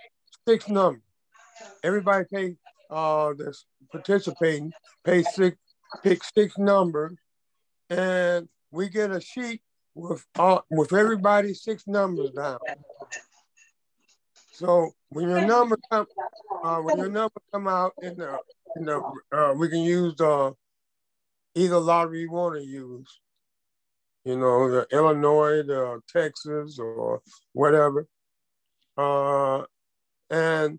S4: six numbers. Everybody pay uh that's participating pay six pick six numbers, and we get a sheet with uh, with everybody's six numbers down. So when your number come, uh, when your number come out in the in the uh, we can use the either lottery you want to use. You know, the Illinois, the Texas, or whatever. Uh, and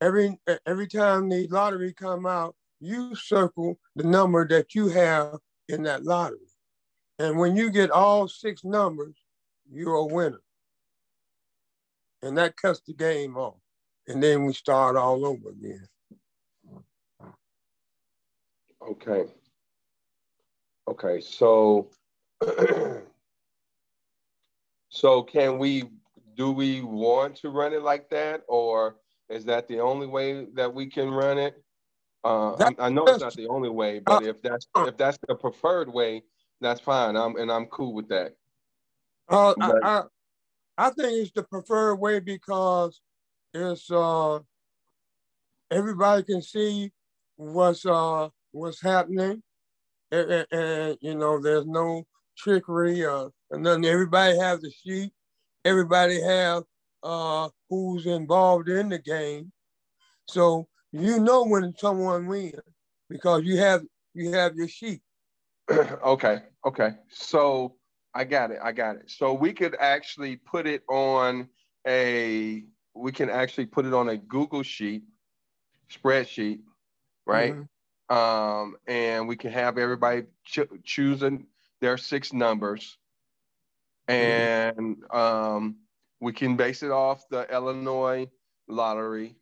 S4: every every time the lottery come out, you circle the number that you have in that lottery. And when you get all six numbers, you're a winner. And that cuts the game off. And then we start all over again.
S1: Okay. Okay, so so can we do we want to run it like that or is that the only way that we can run it? Uh, I, I know it's not the only way, but if that's if that's the preferred way, that's fine. I'm and I'm cool with that.
S4: Uh,
S1: But-
S4: I, I, I think it's the preferred way because it's uh everybody can see what's uh what's happening, and, and- and, you know there's no trickery and then everybody has the sheet, everybody have uh who's involved in the game, so you know when someone wins because you have you have your sheet.
S1: okay, okay. So I got it. I got it. So we could actually put it on a we can actually put it on a Google sheet, spreadsheet, right?
S4: Mhm.
S1: Um, and we can have everybody cho- choosing their six numbers, and um, we can base it off the Illinois lottery.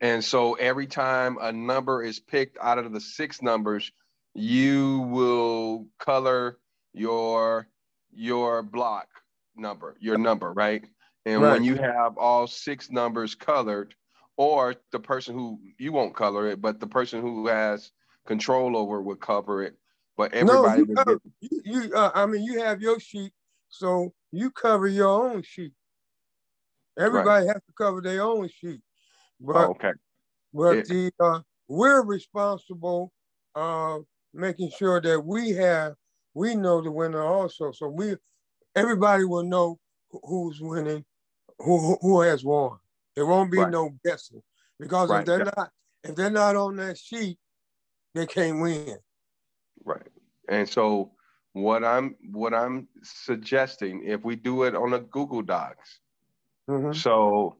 S1: And so every time a number is picked out of the six numbers, you will color your your block number, your number, right? And
S4: Right.
S1: when you have all six numbers colored, or the person who you won't color it, but the person who has control over will cover it. But
S4: No,
S1: everybody
S4: you
S1: will
S4: cover, you, you uh, I mean, you have your sheet, so you cover your own sheet. Everybody has to cover their own sheet, but
S1: oh, okay.
S4: but
S1: yeah.
S4: the uh, we're responsible uh, making sure that we have we know the winner also, so we everybody will know who's winning, who who- has won. There won't be
S1: Right.
S4: no guessing because
S1: Right,
S4: if they're
S1: yeah.
S4: not if they're not on that sheet, they can't win.
S1: Right. And so what I'm what I'm suggesting, if we do it on a Google Docs,
S4: Mhm.
S1: so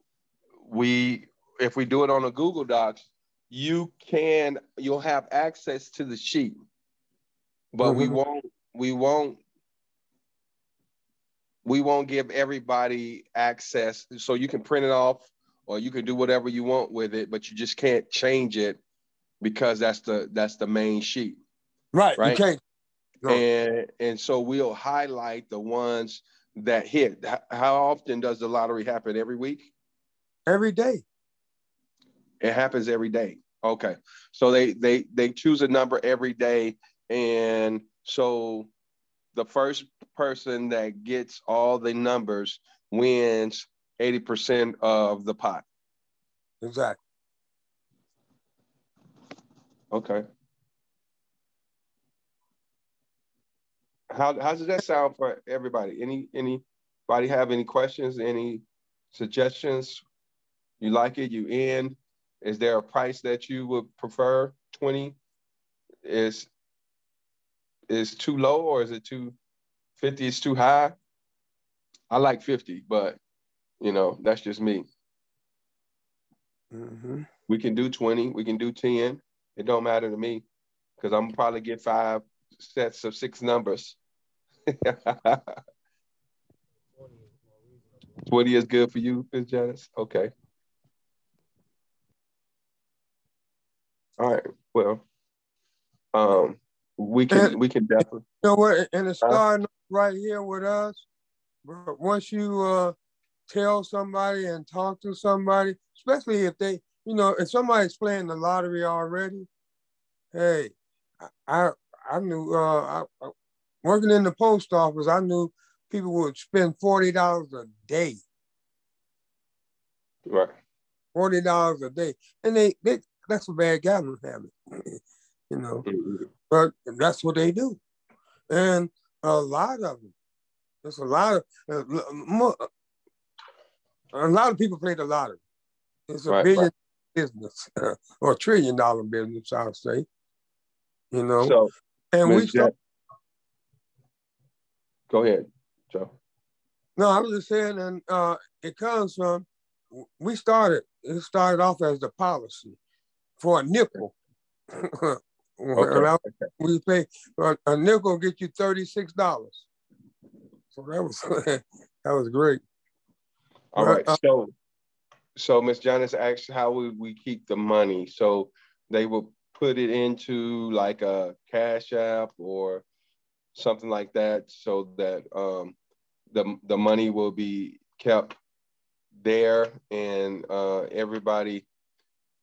S1: we if we do it on a Google Docs, you can you'll have access to the sheet, but we
S4: Mhm.
S1: won't we won't we won't give everybody access. So you can print it off or you can do whatever you want with it, but you just can't change it because that's the that's the main sheet.
S4: Right,
S1: Right.
S4: you can't. No.
S1: And and so we'll highlight the ones that hit. How often does the lottery happen? Every week?
S4: Every day.
S1: It happens every day. Okay. So they they they choose a number every day. And so the first person that gets all the numbers wins 80% of the pot.
S4: Exactly.
S1: Okay. How how does that sound for everybody? Any anybody have any questions? Any suggestions? You like it? You in? Is there a price that you would prefer? Twenty is is too low or is it too fifty is too high? I like fifty, but you know that's just me.
S4: hmm
S1: We can do 20, we can do 10. It don't matter to me because I'm probably get five sets of six numbers. 20 is good for you, Ms. Janice? Okay. All right. Well, um, we can
S4: And-
S1: we can definitely
S4: You know what? And it's starting right here with us. But once you uh, tell somebody and talk to somebody, especially if they, you know, if somebody's playing the lottery already, hey, I I, knew uh, I, I- working in the post office, I knew people would spend forty dollars a day,
S1: right.
S4: forty dollars a day, and they, they that's a bad gambling habit, you know.
S1: Mhm.
S4: but that's what they do. And a lot of them, there's a lot of, uh, a lot of people play the lottery. It's a
S1: Right,
S4: billion
S1: right.
S4: business or a trillion dollar business, I'll say. You know,
S1: So
S4: and we
S1: Ms.
S4: start,
S1: go ahead, Joe.
S4: no, I was just saying, and uh, it comes from, we started, it started off as the policy for a nickel.
S1: Okay.
S4: I- we pay a, a nickel get you thirty six dollars. So that was that was great.
S1: All
S4: Right, uh,
S1: So so Ms. Janice asked how would we keep the money? So they will put it into like a cash app or something like that so that um the the money will be kept there and uh everybody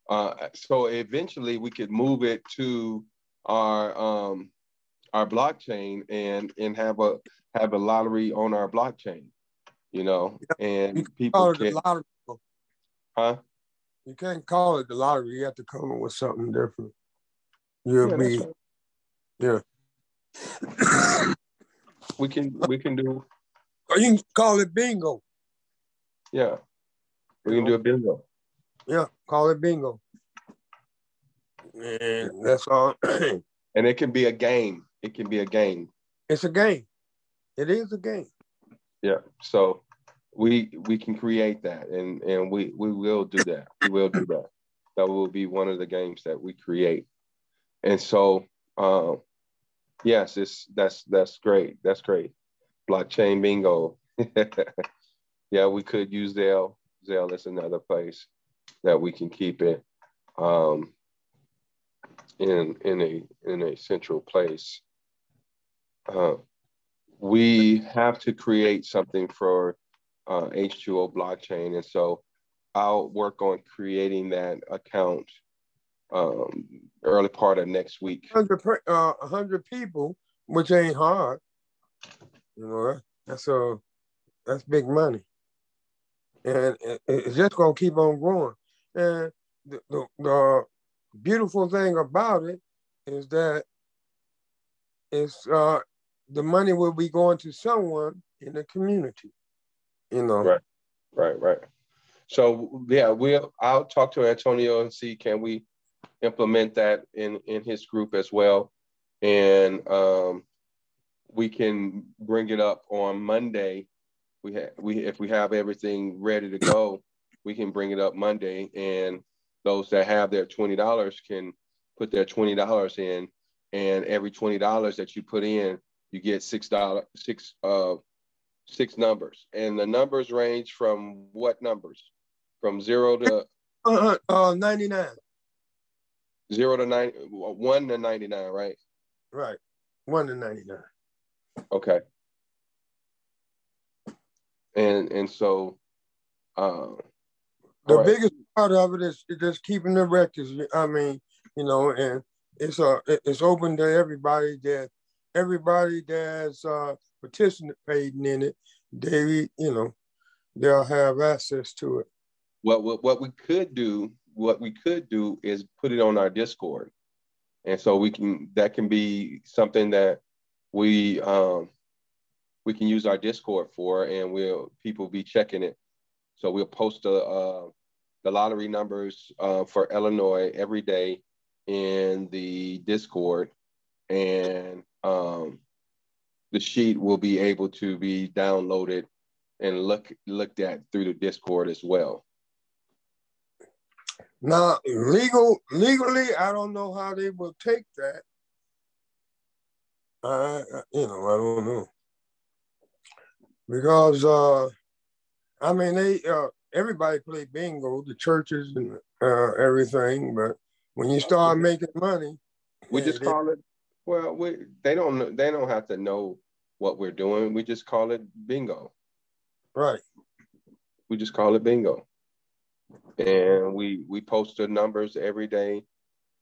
S1: uh so eventually we could move it to our um our blockchain and and have a have a lottery on our blockchain you know and
S4: You
S1: people can
S4: lottery.
S1: huh
S4: You can't call it the lottery. You have to come up with something different. You'll
S1: Yeah,
S4: be
S1: that's
S4: yeah.
S1: we can we can do
S4: or you can call it bingo.
S1: yeah we can do a bingo
S4: Yeah, call it bingo. And that's all.
S1: and it can be a game. It can be a game.
S4: It's a game. It is a game.
S1: yeah so we we can create that and and we we will do that. We will do that. That will be one of the games that we create. And so um yes it's that's that's great. That's great. Blockchain bingo. Yeah we could use zelle. Zelle is another place that we can keep it um in in a in a central place uh, we have to create something for uh, H2O blockchain. And so I'll work on creating that account um, early part of next week.
S4: 100, uh, 100 people, which ain't hard. You know, that's a that's big money, and it- it's just gonna keep on growing. And the, the, the beautiful thing about it is that it's uh, the money will be going to someone in the community. You know,
S1: Right. Right, right. So yeah, we'll I'll talk to Antonio and see can we implement that in in his group as well, and um, we can bring it up on Monday. We have we if we have everything ready to go, we can bring it up Monday, and those that have their twenty dollars can put their twenty dollars in, and every twenty dollars that you put in, you get six dollar six uh six numbers, and the numbers range from what numbers? From zero to
S4: uh, uh, 99,
S1: zero to nine, one to ninety nine, right?
S4: right? One to 99.
S1: Okay. And and so, um,
S4: The
S1: right.
S4: biggest part of it is just keeping the records. I mean, you know, and it's uh it's open to everybody that everybody that's uh participating in it, they you know, they'll have access to it.
S1: what, what what we could do, what we could do is put it on our Discord, and so we can that can be something that we um we can use our Discord for, and we'll people be checking it. So we'll post the uh, the lottery numbers uh, for Illinois every day in the Discord, and um, the sheet will be able to be downloaded and look looked at through the Discord as well.
S4: Now, legal legally, I don't know how they will take that. I, you know, I don't know because uh, I mean, they uh, everybody play bingo, the churches and uh, everything. But when you start making money,
S1: we just call it. Well, we they don't they don't have to know what we're doing. We just call it bingo.
S4: Right.
S1: We just call it bingo, and we we post the numbers every day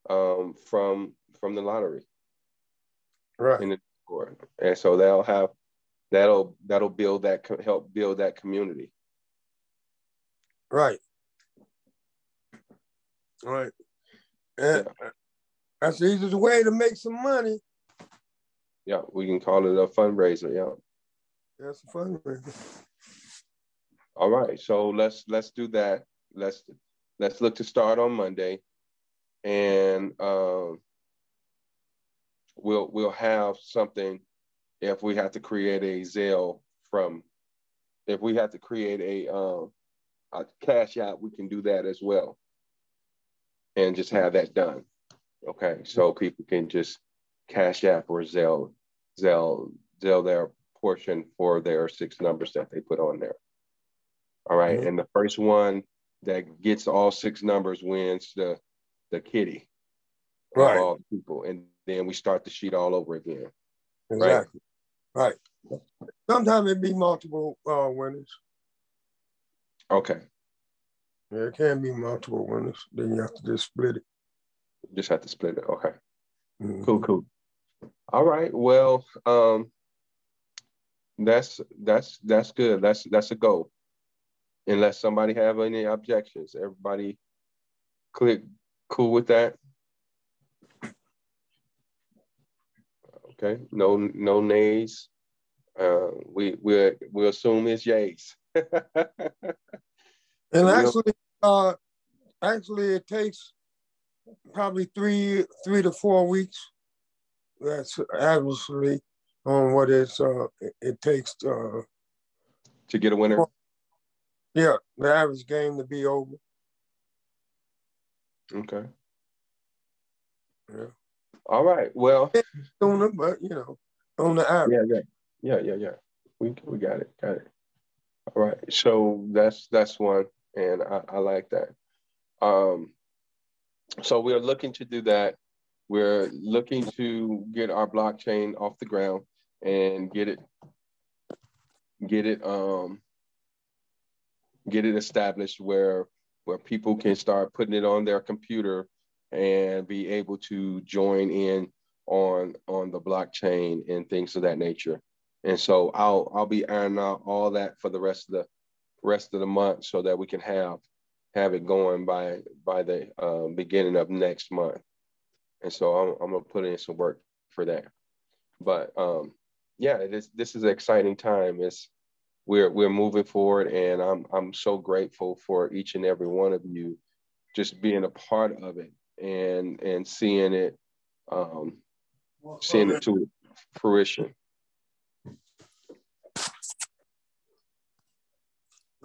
S1: um, from from the lottery.
S4: Right.
S1: In the and so they'll have that'll that'll build that help build that community.
S4: Right. Right. And yeah. that's the easiest way to make some money.
S1: Yeah, we can call it a fundraiser. Yeah.
S4: That's a fundraiser.
S1: All right. So let's let's do that. Let's let's look to start on Monday. And um we'll we'll have something if we have to create a Zelle from if we have to create a um a cash out, we can do that as well. And just have that done. Okay. So people can just cash app or Zelle, Zelle, Zelle their portion for their six numbers that they put on there. All right? mm-hmm. And the first one that gets all six numbers wins the the kitty.
S4: Right.
S1: All people. And then we start the sheet all over again.
S4: Exactly. Right. right. Sometimes it be multiple uh, winners.
S1: Okay.
S4: Yeah, it can be multiple winners. Then you have to just split it.
S1: Just have to split it. Okay. Mm-hmm. Cool, cool. All right. Well, um, that's that's that's good. That's that's a goal. Unless somebody have any objections, everybody click cool with that. Okay. No no nays. Uh, we we we assume it's yays.
S4: and actually, uh, actually, it takes probably three three to four weeks. That's obviously on what it's uh it takes uh,
S1: to get a winner.
S4: Yeah, the average game to be over.
S1: Okay.
S4: Yeah.
S1: All right. Well,
S4: sooner, but you know, on the average.
S1: Yeah, yeah, yeah, yeah, yeah. We we got it, got it. All right. So that's that's one, and I, I like that. Um, so we're looking to do that. We're looking to get our blockchain off the ground and get it get it um get it established where where people can start putting it on their computer and be able to join in on on the blockchain and things of that nature. And so I'll I'll be ironing out all that for the rest of the rest of the month so that we can have have it going by by the uh, beginning of next month. And so I'm, I'm gonna put in some work for that. But um, yeah, this this is an exciting time. It's we're we're moving forward, and I'm I'm so grateful for each and every one of you just being a part of it and and seeing it um, seeing it to fruition.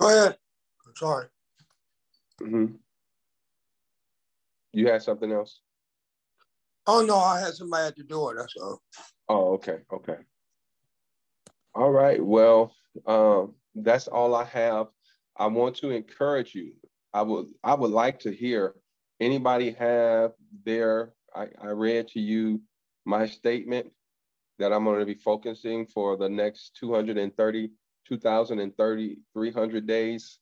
S4: Go ahead. I'm sorry.
S1: Mm-hmm. You had something else?
S4: Oh no, I had somebody at the door. That's all.
S1: Oh, okay, okay. All right. Well, um, that's all I have. I want to encourage you. I would I would like to hear anybody have their I, I read to you my statement that I'm going to be focusing for the next 230 2030 300 days.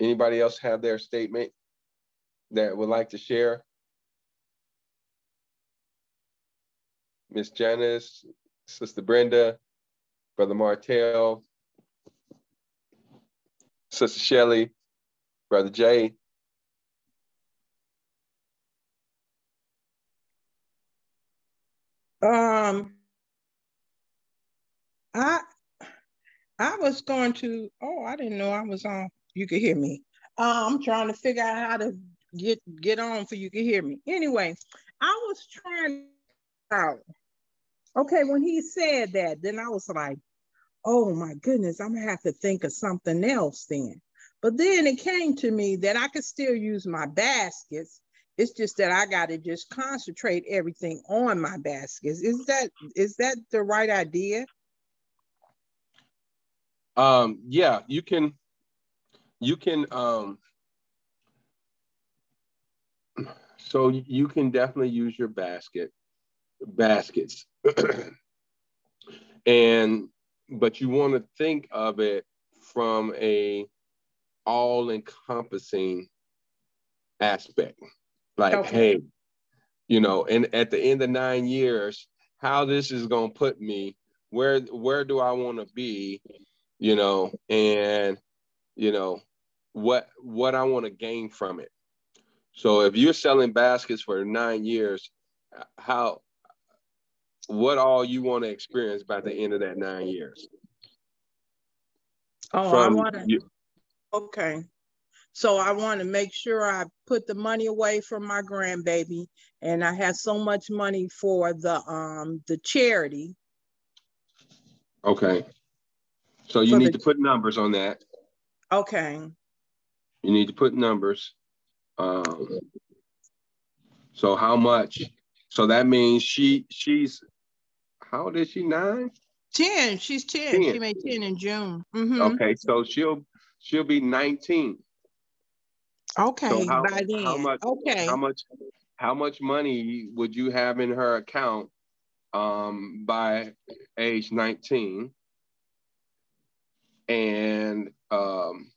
S1: Anybody else have their statement that would like to share? Miss janice sister brenda brother martell sister shelly brother jay.
S2: Um i I was going to, oh, I didn't know I was on. You could hear me. Uh, I'm trying to figure out how to get get on so you can hear me. Anyway, I was trying out. Okay, when he said that, then I was like, oh my goodness, I'm gonna have to think of something else then. But then it came to me that I could still use my baskets. It's just that I got to just concentrate everything on my baskets. Is that is that the right idea?
S1: Um, yeah, you can, you can, um, so you can definitely use your basket, baskets. and, but you want to think of it from a all encompassing aspect. Like, okay. hey, you know, and at the end of nine years, how this is gonna put me, where where do I want to be, you know, and you know, what what I want to gain from it. So if you're selling baskets for nine years, how what all you want to experience by the end of that nine years?
S2: Oh, From, I want to. Okay. So I want to make sure I put the money away for my grandbaby, and I have so much money for the um the charity.
S1: Okay. So you need the, to put numbers on that.
S2: Okay.
S1: You need to put numbers. Um, so how much? So that means she she's how old is she? Nine.
S2: 10. She's 10. 10. She made 10 in June. Mm-hmm.
S1: Okay, so she'll she'll be 19.
S2: Okay, so how, by then.
S1: How much,
S2: okay.
S1: How much how much money would you have in her account um, by age 19? And um,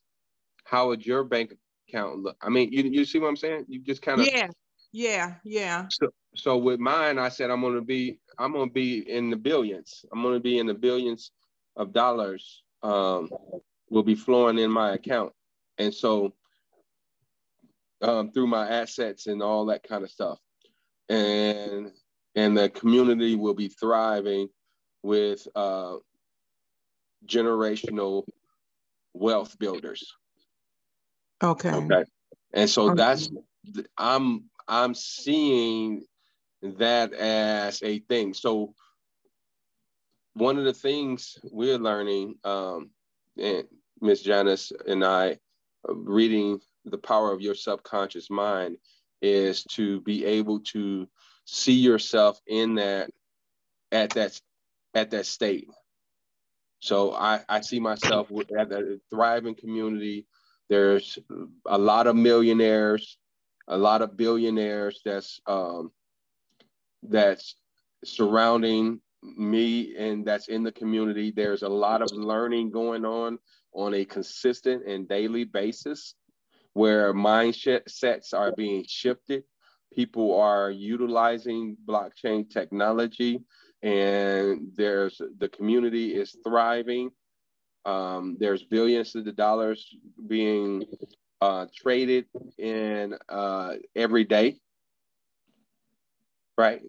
S1: how would your bank account look? I mean, you, you see what I'm saying? You just kind of
S2: Yeah, yeah, yeah.
S1: So so with mine, I said I'm gonna be I'm gonna be in the billions. I'm gonna be in the billions of dollars um, will be flowing in my account. And so um, through my assets and all that kind of stuff. And and the community will be thriving with uh, generational wealth builders.
S2: Okay.
S1: Okay. And so okay. that's I'm I'm seeing that as a thing. So one of the things we're learning, um, and Miss Janice and I, uh, reading the power of your subconscious mind is to be able to see yourself in that at that at that state so i i see myself at a thriving community there's a lot of millionaires a lot of billionaires that's um that's surrounding me and that's in the community there's a lot of learning going on on a consistent and daily basis where mindsets are being shifted. People are utilizing blockchain technology, and there's the community is thriving. Um, there's billions of the dollars being uh, traded in uh, every day, right?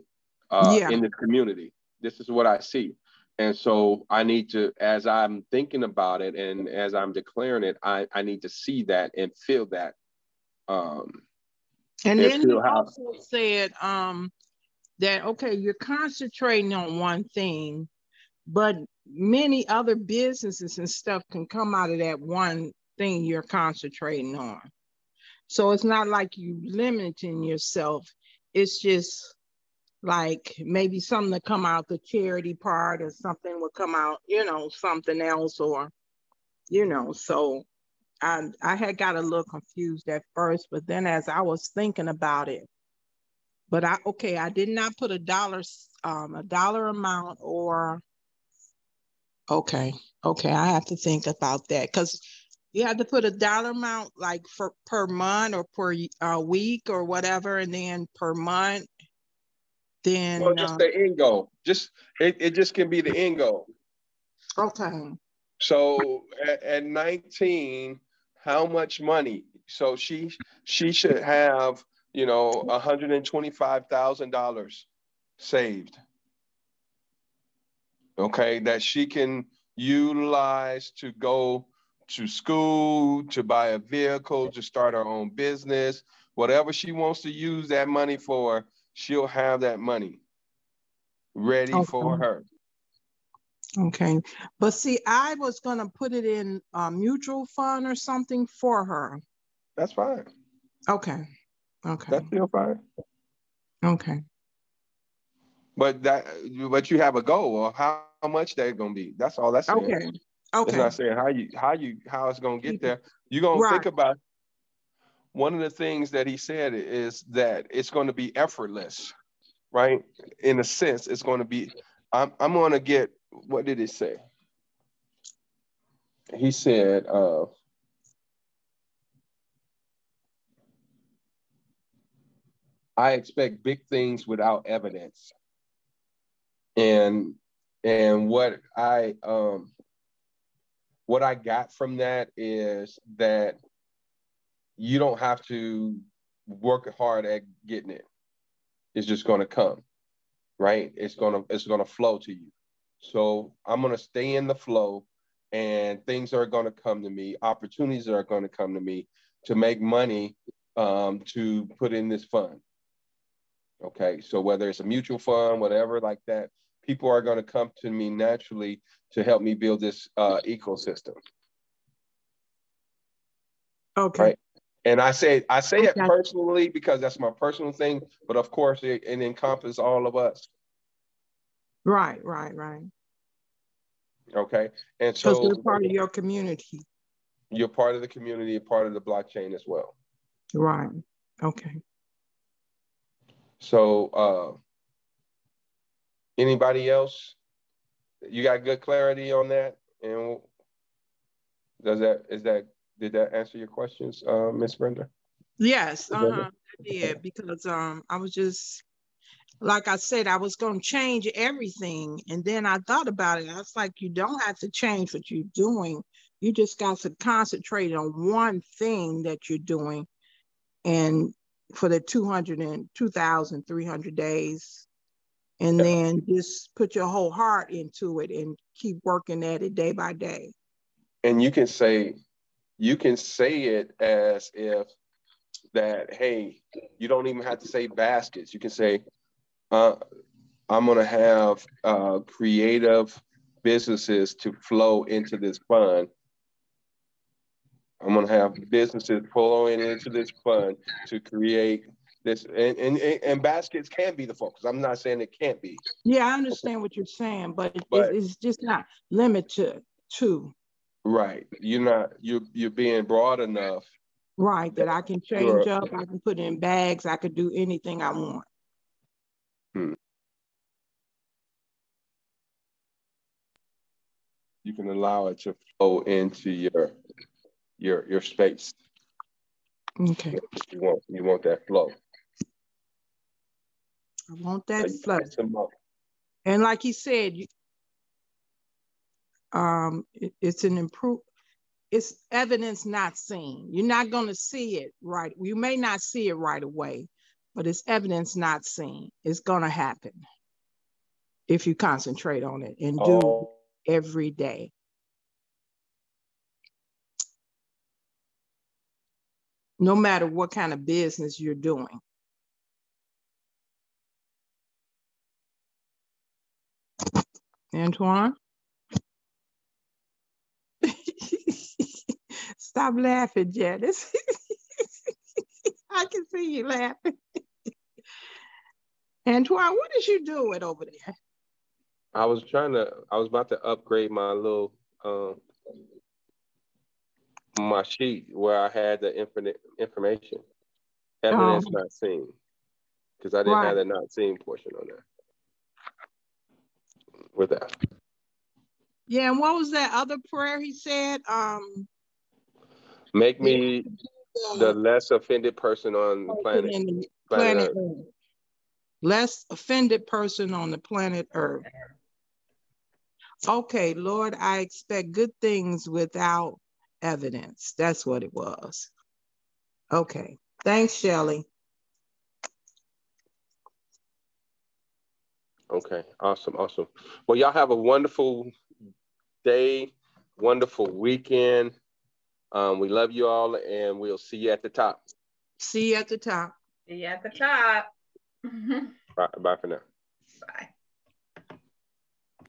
S1: Uh, yeah. In the community, this is what I see. And so I need to, as I'm thinking about it and as I'm declaring it, I, I need to see that and feel that. Um,
S2: and, and then he how- also said um, that, okay, you're concentrating on one thing, but many other businesses and stuff can come out of that one thing you're concentrating on. So it's not like you limiting yourself. It's just like maybe something to come out the charity part or something would come out, you know, something else or, you know, so I, I had got a little confused at first, but then as I was thinking about it, but I, okay, I did not put a dollar, um, a dollar amount or, okay, okay, I have to think about that because you have to put a dollar amount like for per month or per uh, week or whatever, and then per month then
S1: well, just uh, the end goal. Just it, it just can be the end goal.
S2: Okay.
S1: So at, at 19, how much money? So she she should have, you know, $125,000 saved. Okay, that she can utilize to go to school, to buy a vehicle, to start her own business, whatever she wants to use that money for, she'll have that money ready okay. for her.
S2: Okay. But see, I was going to put it in a mutual fund or something for her.
S1: That's fine.
S2: Okay. Okay.
S1: That's still fine.
S2: Okay.
S1: But that, but you have a goal of how, how much they're going to be. That's all that's
S2: okay. Okay.
S1: not saying how you how you how it's gonna get there. You're gonna think about one of the things that he said is that it's going to be effortless, right? In a sense, it's going to be. I'm I'm going to get. What did he say? He said, uh, "I expect big things without evidence," and and what I um what I got from that is that you don't have to work hard at getting it. It's just going to come, right? It's going to it's to flow to you. So I'm going to stay in the flow, and things are going to come to me. Opportunities are going to come to me to make money um, to put in this fund. Okay, so whether it's a mutual fund, whatever like that, people are going to come to me naturally to help me build this uh, ecosystem.
S2: Okay.
S1: Right. And I say I say it personally because that's my personal thing, but of course it, it encompasses all of us.
S2: Right, right, right.
S1: Okay. And so
S2: we're part of your community.
S1: you're part of the community, part of the blockchain as well.
S2: Right. Okay.
S1: So uh anybody else? You got good clarity on that? And does that is that did that answer your questions, uh, Miss Brenda?
S2: Yes, uh-huh, I did because um I was just like I said, I was gonna change everything. And then I thought about it. I was like, you don't have to change what you're doing. You just got to concentrate on one thing that you're doing. And for the 200 and 2,300 days, and
S1: Yeah.
S2: then just put your whole heart into it and keep working at it day by day.
S1: and you can say you can say it as if that hey you don't even have to say baskets you can say uh, i'm going to have uh, creative businesses to flow into this fund i'm going to have businesses flowing into this fund to create this and, and and baskets can be the focus. I'm not saying it can't be.
S2: Yeah, I understand what you're saying, but,
S1: But-
S2: it's just not limited to.
S1: right. You're not you're you're being broad enough.
S2: Right, that I can change up, I can put in bags, I could do anything I want. Hmm.
S1: you can allow it to flow into your your your space.
S2: Okay,
S1: You want you want that flow.
S2: I want that flow.
S1: it's a mo-
S2: And like he said, you, um, it- it's an improve, it's evidence not seen. You're not gonna see it right. You may not see it right away, but it's evidence not seen. It's gonna happen if you concentrate on it and do
S1: Oh,
S2: every day. No matter what kind of business you're doing. Antoine? Stop laughing, Janice. I can see you laughing. Antoine, what is you doing over there?
S1: I was trying to. I was about to upgrade my little um my sheet where I had the infinite information. Evidence
S2: Oh.
S1: not seen. Because I didn't
S2: Right.
S1: have the not seen portion on there. With that.
S2: Yeah, and what was that other prayer he said? Um,
S1: Make me the less offended person on the planet. planet
S2: planet Earth. Less offended person on the planet Earth. Okay, Lord, I expect good things without evidence. That's what it was. Okay, thanks, Shelley.
S1: Okay, awesome, awesome. Well, y'all have a wonderful day, wonderful weekend. Um, we love you all, and we'll see you at the top.
S2: See you at the top.
S5: See you at the top.
S1: Bye, bye for now.
S5: Bye.